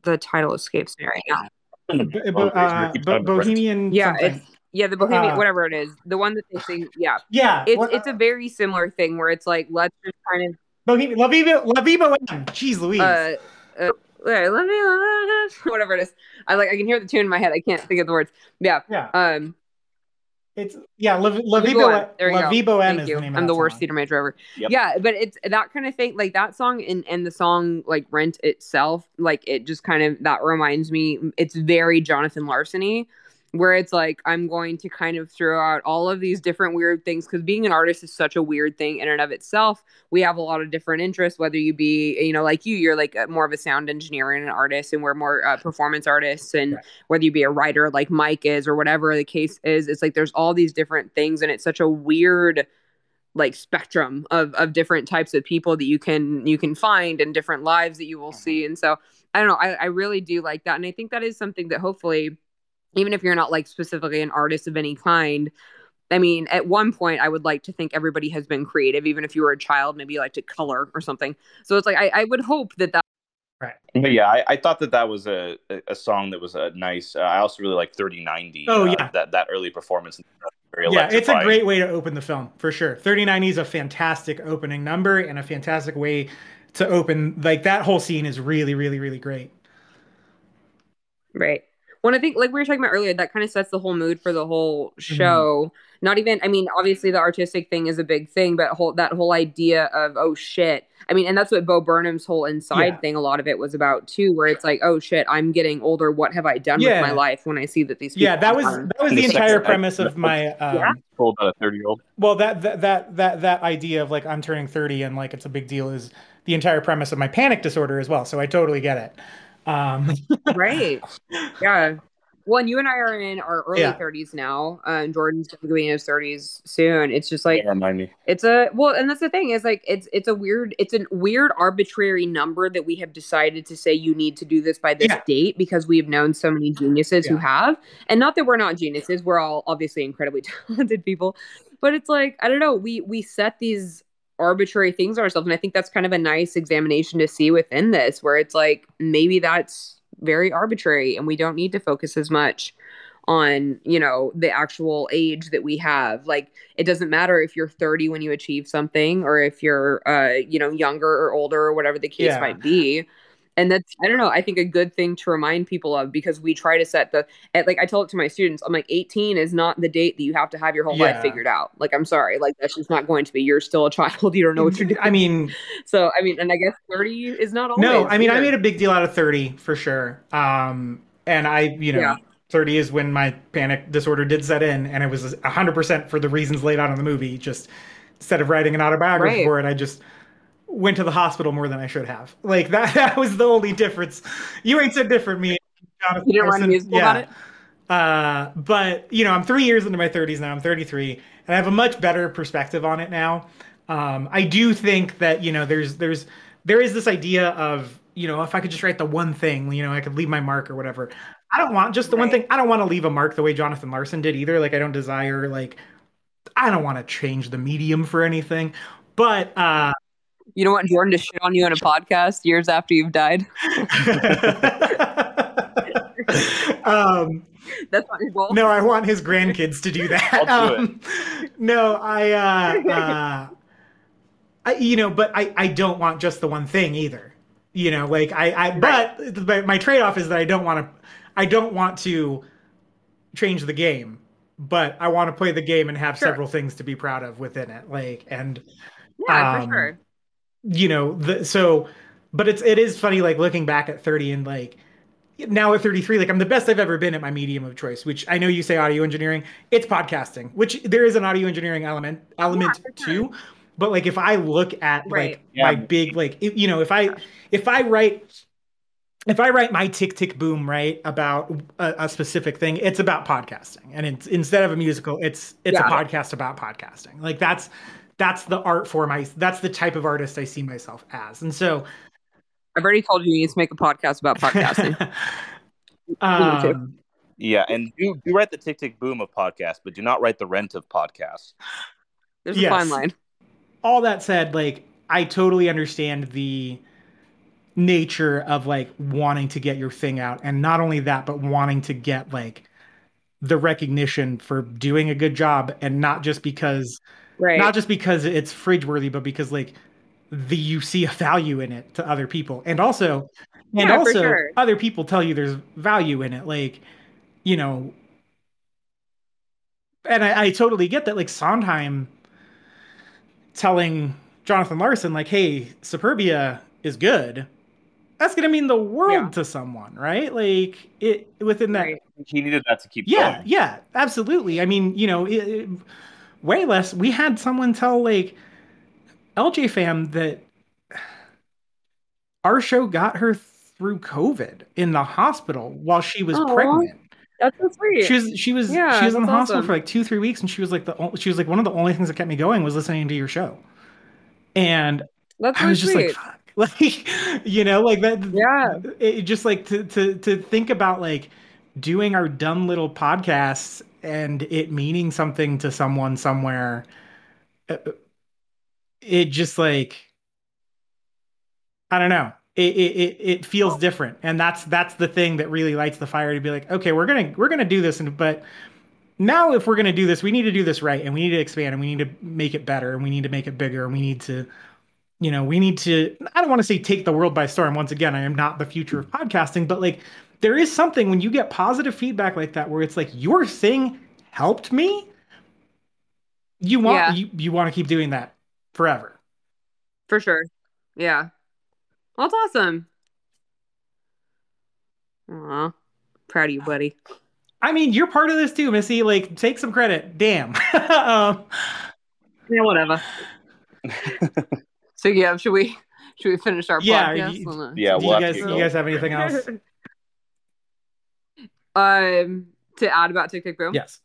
the title escapes me right now.
Bo- bo- uh, bo- Bohemian.
Yeah, it's yeah, the Bohemian
Uh,
whatever it is. The one that they sing, yeah.
yeah.
It's
what-
it's a very similar thing where it's like let's just kind of
Bohemian. La Viva, La Viva Jeez Louise.
uh, uh whatever it is. I like I can hear the tune in my head. I can't think of the words. Yeah.
yeah.
Um
It's yeah. La, La
Vivo
Viva.
M. There you
La
go.
Vivo M is
you.
the name.
I'm the worst
song.
theater major ever.
Yep.
Yeah, but it's that kind of thing. Like that song and and the song like Rent itself, like it just kind of that reminds me. It's very Jonathan Larsony, where it's like I'm going to kind of throw out all of these different weird things because being an artist is such a weird thing in and of itself. We have a lot of different interests. Whether you be you know like you, you're like a, more of a sound engineer and an artist, and we're more uh, performance artists and
Right.
whether you be a writer like Mike is or whatever the case is, it's like there's all these different things, and it's such a weird like spectrum of of different types of people that you can you can find and different lives that you will see. And so I don't know, I, I really do like that, and I think that is something that hopefully, even if you're not like specifically an artist of any kind. I mean, at one point, I would like to think everybody has been creative, even if you were a child, maybe you like to color or something. So it's like I, I would hope that that right
But yeah, I, I thought that that was a, a- a song that was a nice. Uh, I also really like 3090.
Oh,
uh,
yeah.
that that early performance.
Yeah, it's a great way to open the film for sure. 3090 is a fantastic opening number and a fantastic way to open. Like that whole scene is really, really, really great.
Right. When I think, like we were talking about earlier, that kind of sets the whole mood for the whole show. Not even, I mean, obviously the artistic thing is a big thing, but whole that whole idea of oh shit. I mean, and that's what Bo Burnham's whole inside
Yeah.
thing. A lot of it was about too, where it's like, oh shit, I'm getting older. What have I done
Yeah.
with my life when I see that these people?
Yeah, that was that was the
the
entire premise of my um,
Yeah.
Told about a 30 year old.
well that, that that that that idea of like I'm turning 30 and like it's a big deal is the entire premise of my panic disorder as well. So I totally get it. Um,
right. Yeah. Well, and you and I are in our early
Yeah.
30s now. Uh, and Jordan's going to be in his 30s soon. It's just like,
Yeah, remind me.
It's a well, and that's the thing is like it's it's a weird it's a weird arbitrary number that we have decided to say you need to do this by this
Yeah.
date because we have known so many geniuses who have, and not that we're not geniuses, we're all obviously incredibly talented people, but it's like I don't know, we we set these arbitrary things on ourselves, and I think that's kind of a nice examination to see within this, where it's like maybe that's very arbitrary, and we don't need to focus as much on you know the actual age that we have. Like it doesn't matter if you're 30 when you achieve something or if you're uh you know younger or older or whatever the case
Yeah.
might be and that's i don't know i think a good thing to remind people of because we try to set the at, like i tell it to my students i'm like 18 is not the date that you have to have your whole
Yeah.
life figured out like i'm sorry like that's just not going to be you're still a child you don't know what you're doing
I mean,
so i mean and i guess 30 is not always
no, I mean, I made a big deal out of 30 for sure. Um, and I, you know,
Yeah.
30 is when my panic disorder did set in, and it was 100% for the reasons laid out in the movie. Just instead of writing an autobiography
Right.
for it, I just went to the hospital more than I should have. Like that, that was the only difference. You ain't so different, me. Jonathan
you didn't
Larson. Yeah.
about it
Uh, but you know, I'm three years into my 30s now. I'm 33, and I have a much better perspective on it now. Um, I do think that you know, there's there's there is this idea of you know, if I could just write the one thing, you know, I could leave my mark or whatever. I don't want just the one thing. I don't want to leave a mark the way Jonathan Larson did either. Like I don't desire like I don't want to change the medium for anything. But uh
you don't want jordan to shit on you on a podcast years after you've died
um
that's not your goal
No, I want his grandkids to do that.
I'll do
Um, no, I, uh, uh, I, you know, but I, I don't want just the one thing either. You know, like I, I, but, but my trade-off is that I don't want to, I don't want to change the game, but I want to play the game and have
Sure.
several things to be proud of within it. Like, and
yeah
um,
for sure
you know the so but it's it is funny like looking back at 30 and like now at 33 like i'm the best i've ever been at my medium of choice which i know you say audio engineering it's podcasting which there is an audio engineering element element
for
too but like if i look at
Right.
like
Yeah.
my big like if- you know if i if i write if I write my tick tick boom right about a, a specific thing, it's about podcasting, and it's instead of a musical, it's it's a podcast about podcasting. Like that's that's the art form I that's the type of artist I see myself as, and so
i've already told you you need to make a podcast about podcasting.
Um,
Yeah, and do, do write the Tick Tick Boom of podcast, but do not write the Rent of podcast.
there's a fine line.
All that said, like I totally understand the nature of like wanting to get your thing out, and not only that, but wanting to get like the recognition for doing a good job, and not just because
right
not just because it's fridge worthy, but because like the you see a value in it to other people, and also and
Yeah, for
also
sure.
other people tell you there's value in it, like you know. And I, I totally get that, like Sondheim telling Jonathan Larson, like, "Hey, Superbia is good." That's gonna mean the world
Yeah.
to someone, right? Like it within that
Right.
He needed that to keep
yeah,
going.
yeah, absolutely. I mean, you know, it, it- way less. We had someone tell like LJ fam that our show got her through COVID in the hospital while she was
Aw.
pregnant.
that's so sweet
She was she was
Yeah,
she was in the hospital
awesome.
for like two three weeks, and she was like the she was like one of the only things that kept me going was listening to your show, and
that's
I
so
was just like, fuck. Like, you know, like that.
Yeah.
It, just like to, to, to think about like doing our dumb little podcasts and it meaning something to someone somewhere. uh, It just like, I don't know. It, it, it, it feels different. And that's, that's the thing that really lights the fire to be like, okay, we're going to, we're to do this. And, but now if we're going to do this, we need to do this right. And we need to expand and we need to make it better and we need to make it bigger and we need to, you know, we need to, I don't want to say take the world by storm. Once again, I am not the future of podcasting, but like there is something when you get positive feedback like that where it's like your thing helped me. You want
Yeah.
you, you want to keep doing that forever.
for sure yeah well, that's awesome Aw, proud of you buddy
I mean, you're part of this too, Missy. Like, take some credit. Damn. um,
yeah whatever so yeah should we should we finish our
Yeah,
podcast
you-
Yeah,
do you
we'll have
guys you guys have anything else?
um to add about tick tick boom
yes.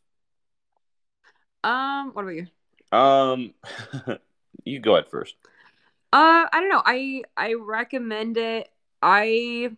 um what about you
Um, you go ahead first.
Uh, I don't know. I I recommend it. I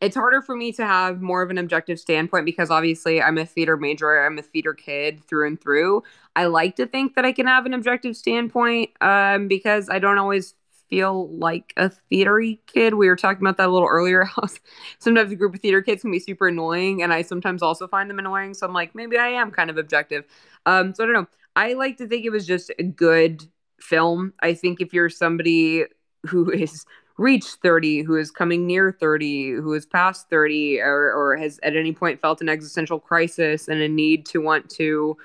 it's harder for me to have more of an objective standpoint because obviously I'm a theater major. I'm a theater kid through and through. I like to think that I can have an objective standpoint um because I don't always feel like a theatery kid. We were talking about that a little earlier. Sometimes a group of theater kids can be super annoying and I sometimes also find them annoying. So I'm like maybe I am kind of objective. Um so I don't know. I like to think it was just a good film. I think if you're somebody who is reached 30, who is coming near 30, who is past 30, or, or has at any point felt an existential crisis and a need to want to,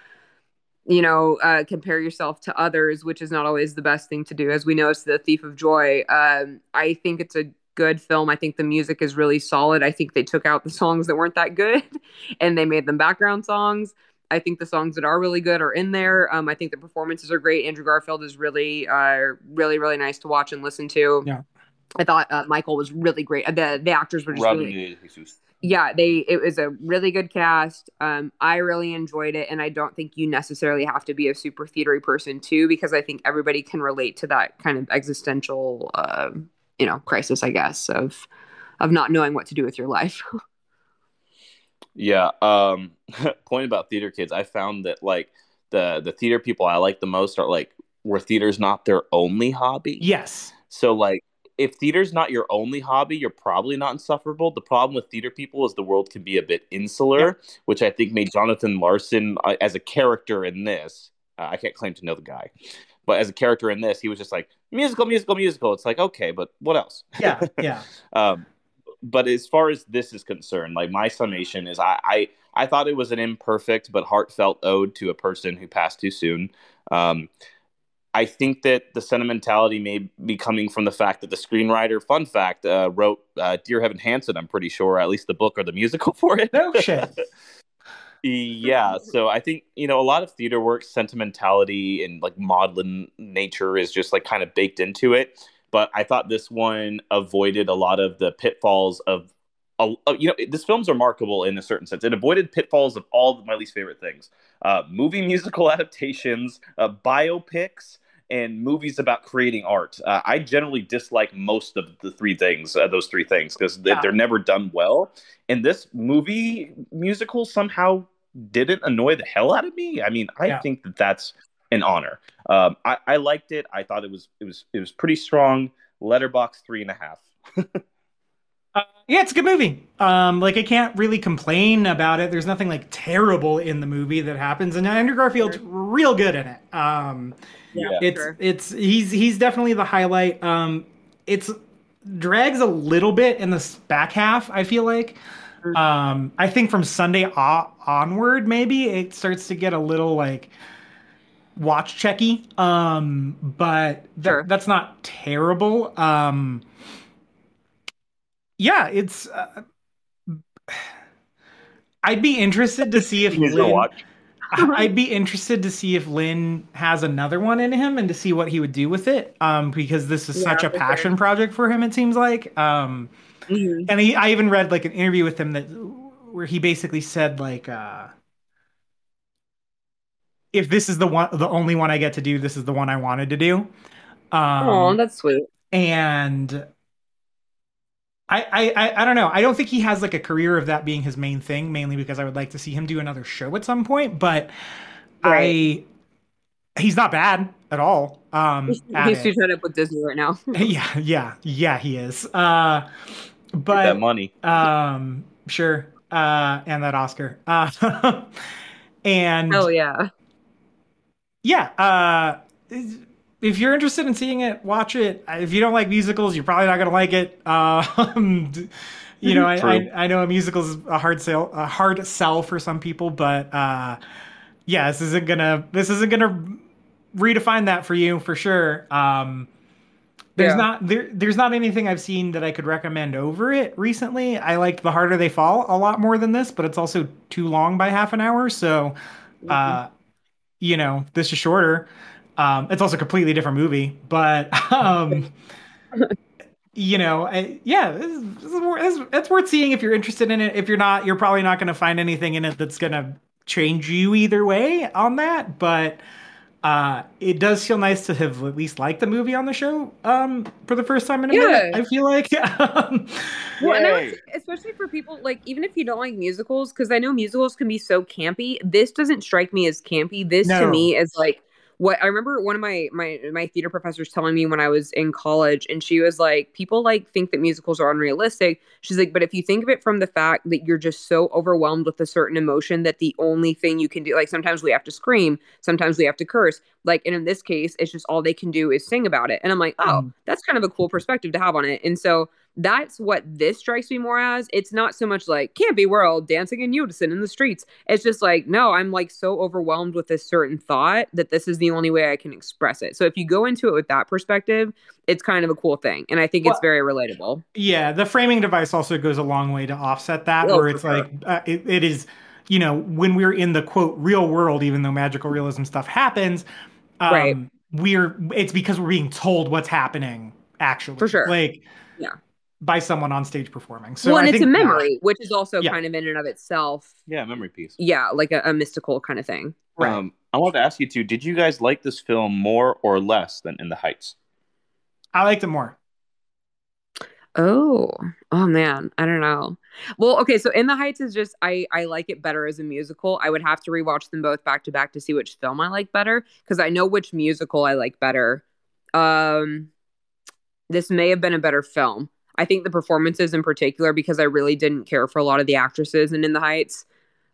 you know, uh, compare yourself to others, which is not always the best thing to do. As we know, it's the thief of joy. Um, I think it's a good film. I think the music is really solid. I think they took out the songs that weren't that good and they made them background songs. I think the songs that are really good are in there. Um, I think the performances are great. Andrew Garfield is really, uh, really, really nice to watch and listen to.
Yeah.
I thought uh, Michael was really great. The the actors were just
Robin
really,
Jesus.
Yeah. They it was a really good cast. Um, I really enjoyed it, and I don't think you necessarily have to be a super theatery person too, because I think everybody can relate to that kind of existential, uh, you know, crisis. I guess of of not knowing what to do with your life.
Yeah. Um, point about theater kids. I found that like the the theater people I like the most are like where theater's not their only hobby.
Yes.
So like if theater's not your only hobby, you're probably not insufferable. The problem with theater people is the world can be a bit insular,
Yeah.
which I think made Jonathan Larson uh, as a character in this. Uh, I can't claim to know the guy, but as a character in this, he was just like musical, musical, musical. It's like okay, but what else?
Yeah. Yeah.
Um, but as far as this is concerned, like my summation is, I, I I thought it was an imperfect but heartfelt ode to a person who passed too soon. Um, I think that the sentimentality may be coming from the fact that the screenwriter, fun fact, uh, wrote uh, Dear Evan Hansen. I'm pretty sure, at least the book or the musical for it.
No shit.
yeah so i think you know a lot of theater work sentimentality and like maudlin nature is just like kind of baked into it but i thought this one avoided a lot of the pitfalls of uh, you know this film's remarkable in a certain sense it avoided pitfalls of all my least favorite things uh, movie musical adaptations uh, biopics and movies about creating art uh, i generally dislike most of the three things uh, those three things because they,
Yeah.
they're never done well and this movie musical somehow didn't annoy the hell out of me. I mean, I
Yeah.
think that that's an honor. Um, I, I liked it. I thought it was it was it was pretty strong. Letterboxd three and a half.
Uh, yeah, it's a good movie. Um, like I can't really complain about it. There's nothing like terrible in the movie that happens, and Andrew Garfield's real good in it. Um,
Yeah.
it's
sure.
it's he's he's definitely the highlight. Um, it's drags a little bit in the back half. I feel like.
Mm.
Um, I think from Sunday o- onward, maybe it starts to get a little like watch checky. Um, but th-
Sure.
that's not terrible. Um, yeah, it's. Uh, I'd be interested to see if
He's gonna
Lin,
watch.
I'd be interested to see if Lin has another one in him and to see what he would do with it. Um, because this is
Yeah,
such a
for sure.
passion project for him. It seems like. Um,
Mhm.
and he, I even read like an interview with him that where he basically said like, uh, if this is the one, the only one I get to do, this is the one I wanted to do. Um,
Oh, that's sweet.
and I, I I I don't know. I don't think he has like a career of that being his main thing. Mainly because I would like to see him do another show at some point. But I, he's not bad at all. Um,
He's,
at
he's too tied up with Disney right now.
yeah, yeah, yeah. He is. Uh,
Get
but
that money.
um, sure. Uh, and that Oscar. Uh, and
Hell yeah.
yeah. Uh, if you're interested in seeing it, watch it. If you don't like musicals, you're probably not gonna like it. Um, you know, I, I I know a musical is a hard sell, a hard sell for some people, but uh, yeah, this isn't gonna this isn't gonna redefine that for you for sure. Um, there's
Yeah.
not there there's not anything I've seen that I could recommend over it recently. I liked The Harder They Fall a lot more than this, but it's also too long by half an hour, so uh you know, this is shorter. Um it's also a completely different movie, but um you know, I, yeah, this is, this is, this it's worth seeing if you're interested in it. If you're not, you're probably not going to find anything in it that's going to change you either way on that, but uh it does feel nice to have at least liked the movie on the show um for the first time in a minute i feel like um,
Well, and I
Yay.
would, especially for people like even if you don't like musicals, because I know musicals can be so campy. This doesn't strike me as campy. This
No.
to me is like what I remember one of my my my theater professors telling me when I was in college, and she was like, people like think that musicals are unrealistic. She's like, but if you think of it from the fact that you're just so overwhelmed with a certain emotion that the only thing you can do, like sometimes we have to scream, sometimes we have to curse, like, and in this case, it's just all they can do is sing about it. And I'm like, oh,
Mm.
that's kind of a cool perspective to have on it. And so that's what this strikes me more as. It's not so much like can't be world dancing in unison in the streets. It's just like, no, I'm like so overwhelmed with this certain thought that this is the only way I can express it. So if you go into it with that perspective, it's kind of a cool thing. And I think it's very relatable.
Yeah, the framing device also goes a long way to offset that,
Oh,
where it's
sure.
like uh, it, it is, you know, when we're in the quote real world, even though magical realism stuff happens, um,
Right.
We're it's because we're being told what's happening actually,
For sure.
like. By someone on stage performing. So
well, and
I
it's a
think that-
memory, which is also
Yeah.
kind of in and of itself,
Yeah, memory piece.
yeah, like a, a mystical kind of thing.
right?
Um, I wanted to ask you too. Did you guys like this film more or less than In the Heights?
I liked it more.
Oh, oh man, I don't know. Well, okay, so In the Heights is just I I like it better as a musical. I would have to rewatch them both back to back to see which film I like better because I know which musical I like better. Um this may have been a better film. I think the performances in particular because I really didn't care for a lot of the actresses in In the Heights.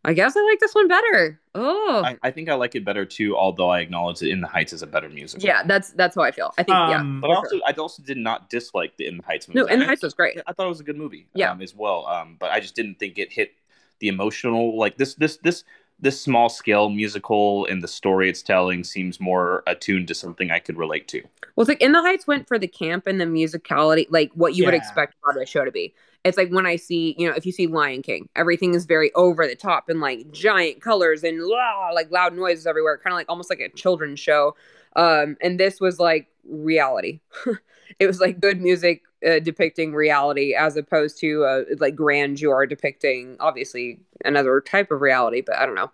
I guess I like this one better. Oh.
I, I think I like it better too, although I acknowledge that In the Heights is a better musical.
yeah, that's that's how I feel. I think yeah.
Um,
But
for
also, I also did not dislike the In the Heights movie.
No, In the Heights was great.
I thought it was a good movie.
Yeah.
um, as well. Um, but I just didn't think it hit the emotional like this. This this this small scale musical and the story it's telling seems more attuned to something I could relate to.
Well, it's like In the Heights went for the camp and the musicality, like what you would
expect
expect Broadway show to be. It's like when I see, you know, if you see Lion King, everything is very over the top and like giant colors and la, like loud noises everywhere, kind of like almost like a children's show. Um, and this was like reality. it was like good music uh, depicting reality as opposed to uh, like grandeur depicting obviously another type of reality. But I don't know.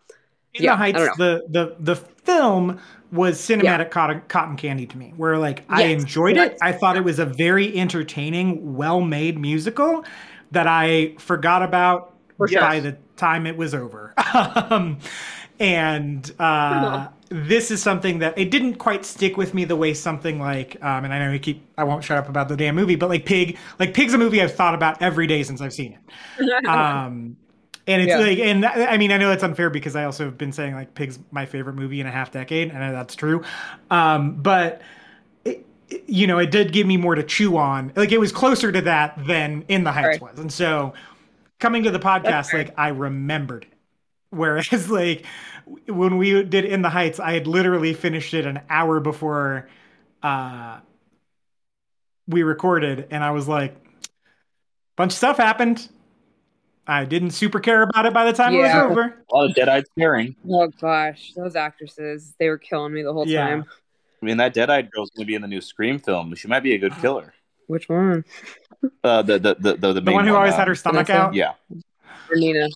In
Yeah,
the
I don't
Heights, the the the film was cinematic cotton, cotton candy to me. Where like I
Yes,
enjoyed it. I thought it was a very entertaining, well made musical that I forgot about
For sure.
by the time it was over. um, and uh, this is something that it didn't quite stick with me the way something like, um, and I know you keep, I won't shut up about the damn movie, but like Pig, like Pig's a movie I've thought about every day since I've seen it. Um, and it's
Yeah.
like, and I mean, I know it's unfair because I also have been saying like Pig's my favorite movie in a half decade, and that's true. Um, but it, it- you know, it did give me more to chew on. Like it was closer to that than In the Heights
Right.
was, and so coming to the podcast, like I remembered. Whereas, like when we did In the Heights, I had literally finished it an hour before uh, we recorded, and I was like, bunch of stuff happened. I didn't super care about it by the time
Yeah.
it was over.
A lot of dead-eyed staring.
oh gosh, those actresses, they were killing me the whole
Yeah.
time.
I mean, that dead-eyed girl's going to be in the new Scream film. She might be a good killer.
Which one?
Uh, the the the the, the,
The
main
one who always
um,
had her stomach
Vanessa?
out.
Yeah,
Or Nina?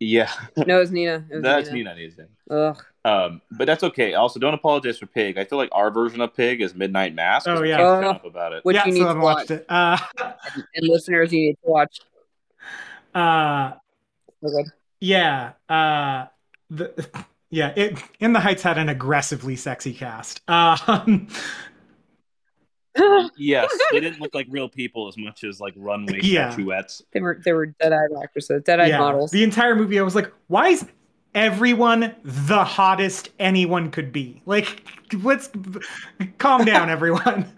Yeah.
No, it was Nina. It was
That's
Nina.
Nina Nina.
Ugh.
Um, but that's okay. Also, don't apologize for Pig. I feel like our version of Pig is Midnight Mass. 'cause
Oh,
we
yeah.
can't shut up about it.
Which
yeah,
you need
still
to
haven't
watch.
watched it. Uh,
And listeners, you need to watch.
uh,
So good.
yeah, uh, the yeah, it in the Heights had an aggressively sexy cast. Um,
Yes, they didn't look like real people as much as like runway
Yeah.
statuettes.
they were they were dead eyed actresses, dead eyed
yeah,
models.
the entire movie, I was like, why is everyone the hottest anyone could be? Like, let's calm down, everyone.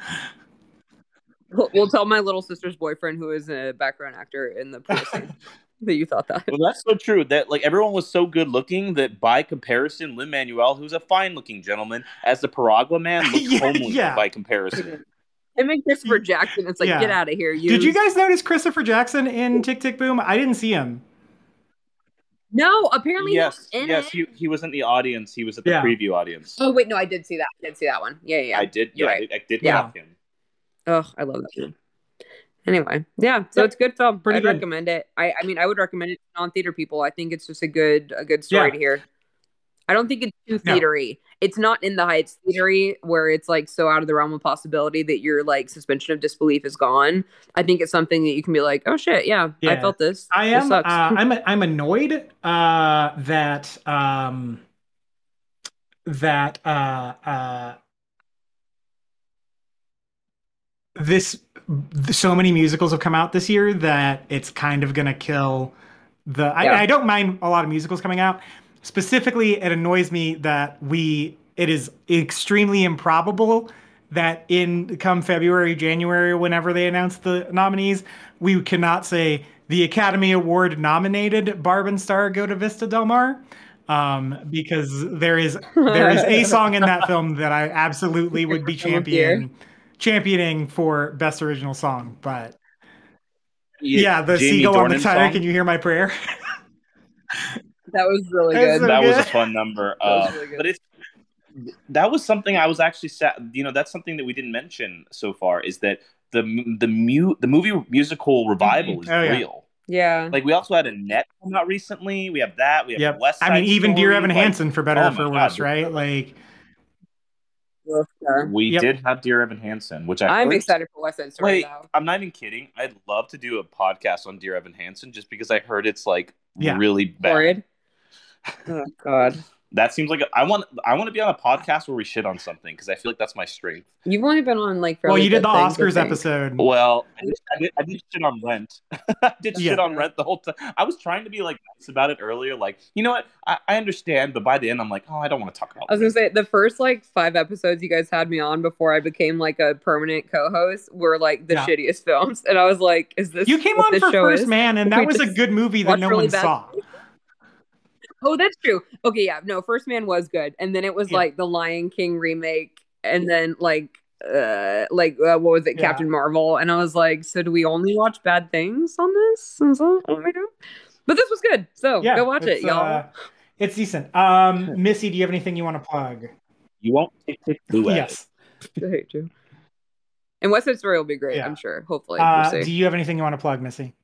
We'll, we'll tell my little sister's boyfriend, who is a background actor in the pool scene, that you thought that.
Well, that's so true. That like everyone was so good looking that by comparison, Lin Manuel, who's a fine looking gentleman, as the Piragua man, looked
Yeah,
homely
yeah.
by comparison.
Him and Christopher Jackson, it's like
Yeah.
get out of here. You
Did you guys notice Christopher Jackson in Tick Tick Boom? I didn't see him.
No, apparently
yes,
he's in
yes,
it.
he, he was in the audience. He was at the
Yeah.
preview audience.
Oh wait, no, I did see that. I did see that one. Yeah, yeah.
I did.
You're
Yeah,
right.
I did, I did
Yeah.
him.
Oh, I love that movie. Anyway, yeah, so
Yep.
it's a good film.
Pretty
I'd
good.
recommend it. I, I mean, I would recommend it to non-theater people. I think it's just a good, a good story
Yeah.
to hear. I don't think it's too
No.
theatery. It's not in the heights theatery where it's like so out of the realm of possibility that your like suspension of disbelief is gone. I think it's something that you can be like, oh shit, yeah, I felt this.
I
This
am. Uh. I'm. I'm annoyed uh, that um, that uh, uh, this so many musicals have come out this year that it's kind of gonna kill the.
Yeah.
I, I don't mind a lot of musicals coming out. Specifically, it annoys me that we. It is extremely improbable that in come February, January, whenever they announce the nominees, we cannot say the Academy Award nominated Barb and Star go to Vista Del Mar. Um, because there is there is a song in that film that I absolutely would be
I'm with you.
champion championing for best original song. But yeah, the
Jamie
seagull on the
Dornan
Titanic.
song?
Can you hear my prayer?
That was really good.
so
that was a fun number.
That was
Uh,
really
but it's that was something I was actually sad. You know, that's something that we didn't mention so far is that the the mu- the movie musical revival is
Oh, yeah.
real.
yeah.
Like we also had a net come out recently. We have that. We have
Yep.
West
I mean,
Side
even Dear Evan
like,
Hansen for better
oh
or for worse,
God.
right? Like,
Yeah.
We
Yep.
did have Dear Evan Hansen, which I
I'm
heard-
excited for West Side Story
Wait,
though.
I'm not even kidding. I'd love to do a podcast on Dear Evan Hansen just because I heard it's like
Yeah.
really bad.
Horrid. Oh God.
That seems like a, I want I want to be on a podcast where we shit on something because I feel like that's my strength.
You've only been on like.
well,
fairly
you did the
things,
Oscars episode.
Well, I did, I did, I did shit on Rent. I did
Yeah.
shit on Rent the whole time. I was trying to be like nice about it earlier. Like, you know what? I, I understand, but by the end, I'm like, oh, I don't want to talk about.
I was gonna
Rent.
say the first like five episodes you guys had me on before I became like a permanent co-host were like the
Yeah.
shittiest films, and I was like, "Is this
You came
what
on
this
for
show
First
is?
Man, and
We
that was a good movie that no
really
one
bad-
saw.
Oh, that's true. Okay, yeah, no, First Man was good, and then it was
Yeah.
like the Lion King remake, and then like uh like uh, what was it,
Yeah.
Captain Marvel, and I was like, so do we only watch bad things on this? Is that what we do? But this was good, so
Yeah,
go watch it, y'all.
uh, it's decent. Um, Missy, do you have anything you want to plug?
You won't take it.
Yes.
I hate you. And West Side Story will be great,
Yeah.
I'm sure. Hopefully,
Uh,
we'll
do you have anything you want to plug, Missy?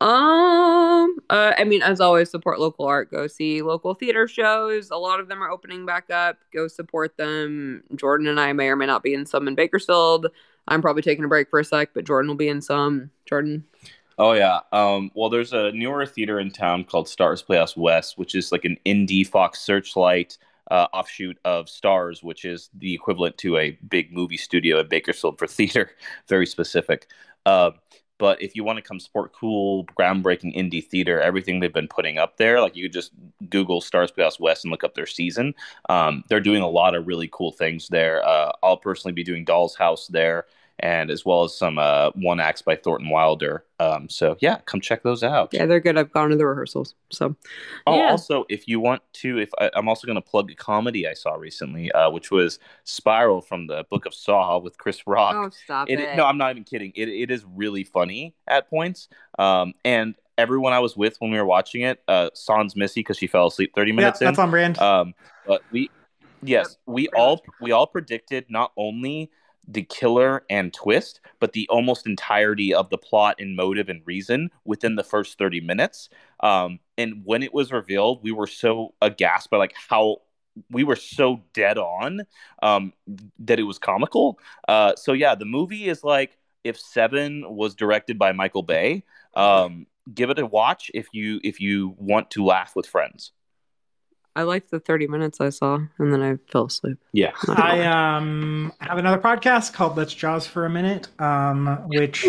Um, uh, I mean, as always, support local art. Go see local theater shows. A lot of them are opening back up. Go support them. Jordan and I may or may not be in some in Bakersfield. I'm probably taking a break for a sec, but Jordan will be in some. Jordan.
Oh yeah. Um, well, there's a newer theater in town called Stars Playhouse West, which is like an indie Fox Searchlight uh, offshoot of Stars, which is the equivalent to a big movie studio at Bakersfield for theater. Very specific. Uh, but if you want to come support cool, groundbreaking indie theater, everything they've been putting up there, like you could just Google Stars Playhouse West and look up their season. Um, they're doing a lot of really cool things there. Uh, I'll personally be doing Doll's House there and as well as some uh, one acts by Thornton Wilder. Um, so yeah, come check those out.
Yeah, they're good. I've gone to the rehearsals. So,
Oh,
yeah.
also, if you want to, if I, I'm also going to plug a comedy I saw recently, uh, which was Spiral from the Book of Saw with Chris Rock.
oh, stop
It-
it.
no, I'm not even kidding. It, it is really funny at points. Um, and everyone I was with when we were watching it, uh, sans Missy because she fell asleep 30
Yeah,
minutes in.
that's on brand.
Um, but we, yes, we
pretty
all we all predicted not only the killer and twist, but the almost entirety of the plot and motive and reason within the first thirty minutes. Um, and when it was revealed, we were so aghast by like how we were so dead on um, that it was comical. Uh, so yeah, the movie is like if Seven was directed by Michael Bay. Um, give it a watch if you if you want to laugh with friends.
I liked the 30 minutes I saw, and then I fell asleep.
Yeah.
I um have another podcast called Let's Jaws for a Minute, um, which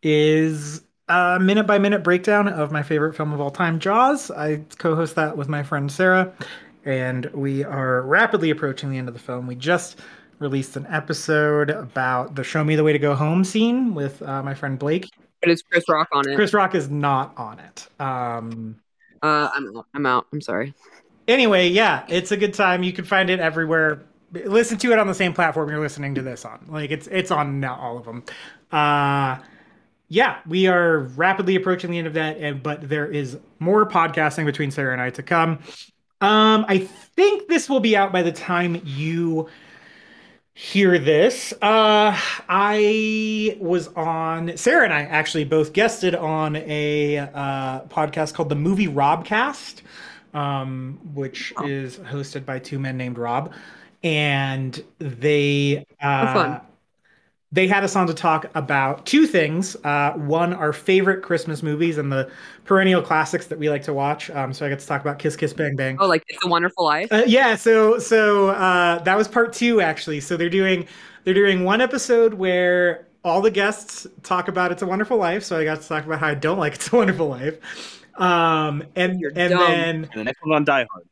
is a minute by minute breakdown of my favorite film of all time, Jaws. I co-host that with my friend Sarah, and we are rapidly approaching the end of the film. We just released an episode about the "Show Me the Way to Go Home" scene with uh, my friend Blake.
But it's Chris Rock on it.
Chris Rock is not on it. Um,
uh, I'm. I'm out. I'm sorry.
Anyway, yeah, it's a good time. You can find it everywhere. Listen to it on the same platform you're listening to this on. Like it's it's on now, all of them. Uh, yeah, we are rapidly approaching the end of that, and but there is more podcasting between Sarah and I to come. Um, I think this will be out by the time you hear this. Uh, I was on Sarah and I actually both guested on a uh, podcast called the Movie Robcast, um, which
Oh.
is hosted by two men named Rob, and they uh,
fun.
they had us on to talk about two things. Uh, one, our favorite Christmas movies and the perennial classics that we like to watch. Um, so I got to talk about Kiss Kiss Bang Bang.
Oh, like It's a Wonderful Life.
Uh, yeah. So so uh, that was part two actually. So they're doing they're doing one episode where all the guests talk about It's a Wonderful Life. So I got to talk about how I don't like It's a Wonderful Life. Um, and
You're
and
dumb.
then
And the next one on Die Hard.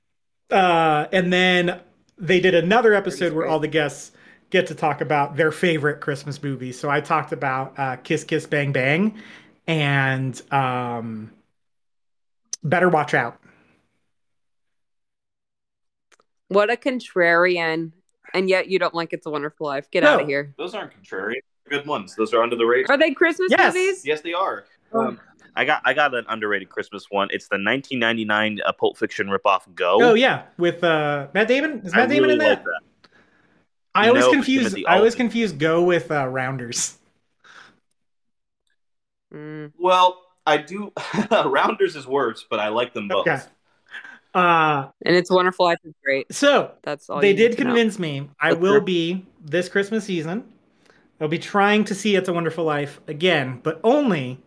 uh, and then they did another episode where all the guests get to talk about their favorite Christmas movies. So I talked about uh, Kiss Kiss Bang Bang and um, Better Watch Out.
What a contrarian. And yet you don't like It's a Wonderful Life. Get
No.
out of here.
Those aren't contrarian. Good ones. Those are under the radar.
Are they Christmas
Yes.
movies?
Yes, they are.
Oh.
Um, I got I got an underrated Christmas one. It's the 1999 uh, Pulp Fiction ripoff Go.
Oh yeah, with uh, Matt Damon. Is
I
Matt Damon
really
in that?
that.
I always
No,
confuse. I always confuse Go with uh, Rounders.
Mm.
Well, I do. Rounders is worse, but I like them both.
Okay. Uh,
And It's Wonderful Life is great.
so
That's all
they did
to know.
convince me. I
That's
will
true.
be this Christmas season. I'll be trying to see It's a Wonderful Life again, but only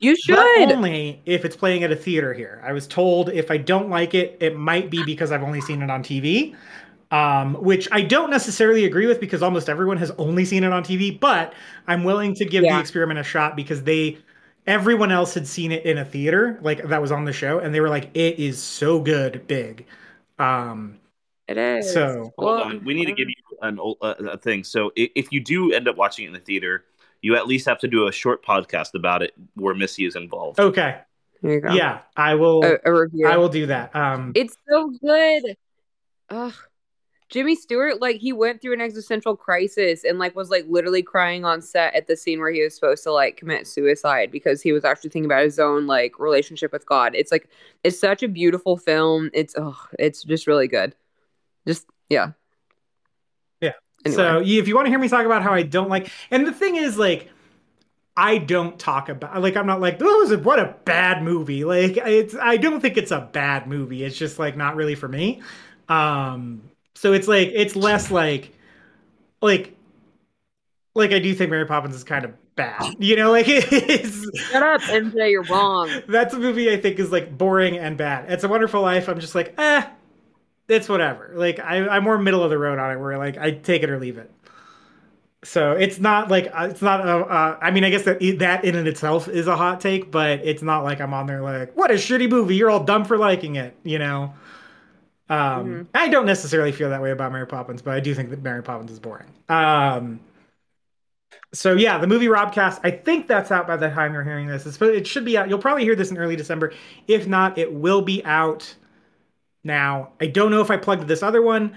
You
But
should.
only if it's playing at a theater here. I was told if I don't like it, it might be because I've only seen it on TV, um, which I don't necessarily agree with because almost everyone has only seen it on TV. But I'm willing to give the experiment a shot because they, everyone else had seen it in a theater, like that was on the show, and they were like, "It is so good, big." Um,
It is.
So-
Hold
Well,
on. We need to give you an old, uh, a thing. So if you do end up watching it in the theater, you at least have to do a short podcast about it where Missy is involved.
okay,
There you go.
yeah, I will.
A, a review.
I will do that. Um,
It's so good. Ugh. Jimmy Stewart, like he went through an existential crisis and like was like literally crying on set at the scene where he was supposed to like commit suicide because he was actually thinking about his own like relationship with God. It's like it's such a beautiful film. It's oh, it's just really good. Just yeah. Anyway.
So if you want to hear me talk about how I don't like, and the thing is, like, I don't talk about like I'm not like oh what a bad movie. Like it's I don't think it's a bad movie. It's just like not really for me. Um, so it's like it's less like like like I do think Mary Poppins is kind of bad. You know, like it's
Shut up, MJ, you're wrong.
that's a movie I think is like boring and bad. It's a Wonderful Life. I'm just like, eh, it's whatever. Like I, I'm more middle of the road on it, where like I take it or leave it. So it's not like uh, it's not. A, uh, I mean, I guess that that in and itself is a hot take, but it's not like I'm on there like, what a shitty movie. You're all dumb for liking it. You know. Um,
Mhm.
I don't necessarily feel that way about Mary Poppins, but I do think that Mary Poppins is boring. Um, so yeah, the movie Robcast. I think that's out by the time you're hearing this. It's, it should be out. You'll probably hear this in early December. If not, it will be out now. I don't know if I plugged this other one.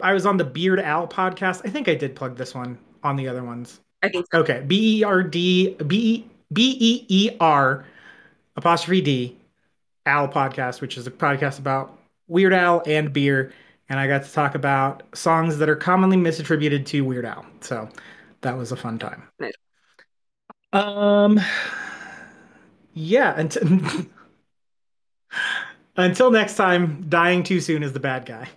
I was on the Beard Al podcast. I think I did plug this one on the other ones.
I think so.
Okay, B E R D B E B E E R apostrophe D Al podcast, which is a podcast about Weird Al and beer, and I got to talk about songs that are commonly misattributed to Weird Al. So that was a fun time.
Nice.
Um, yeah. Until until next time, dying too soon is the bad guy.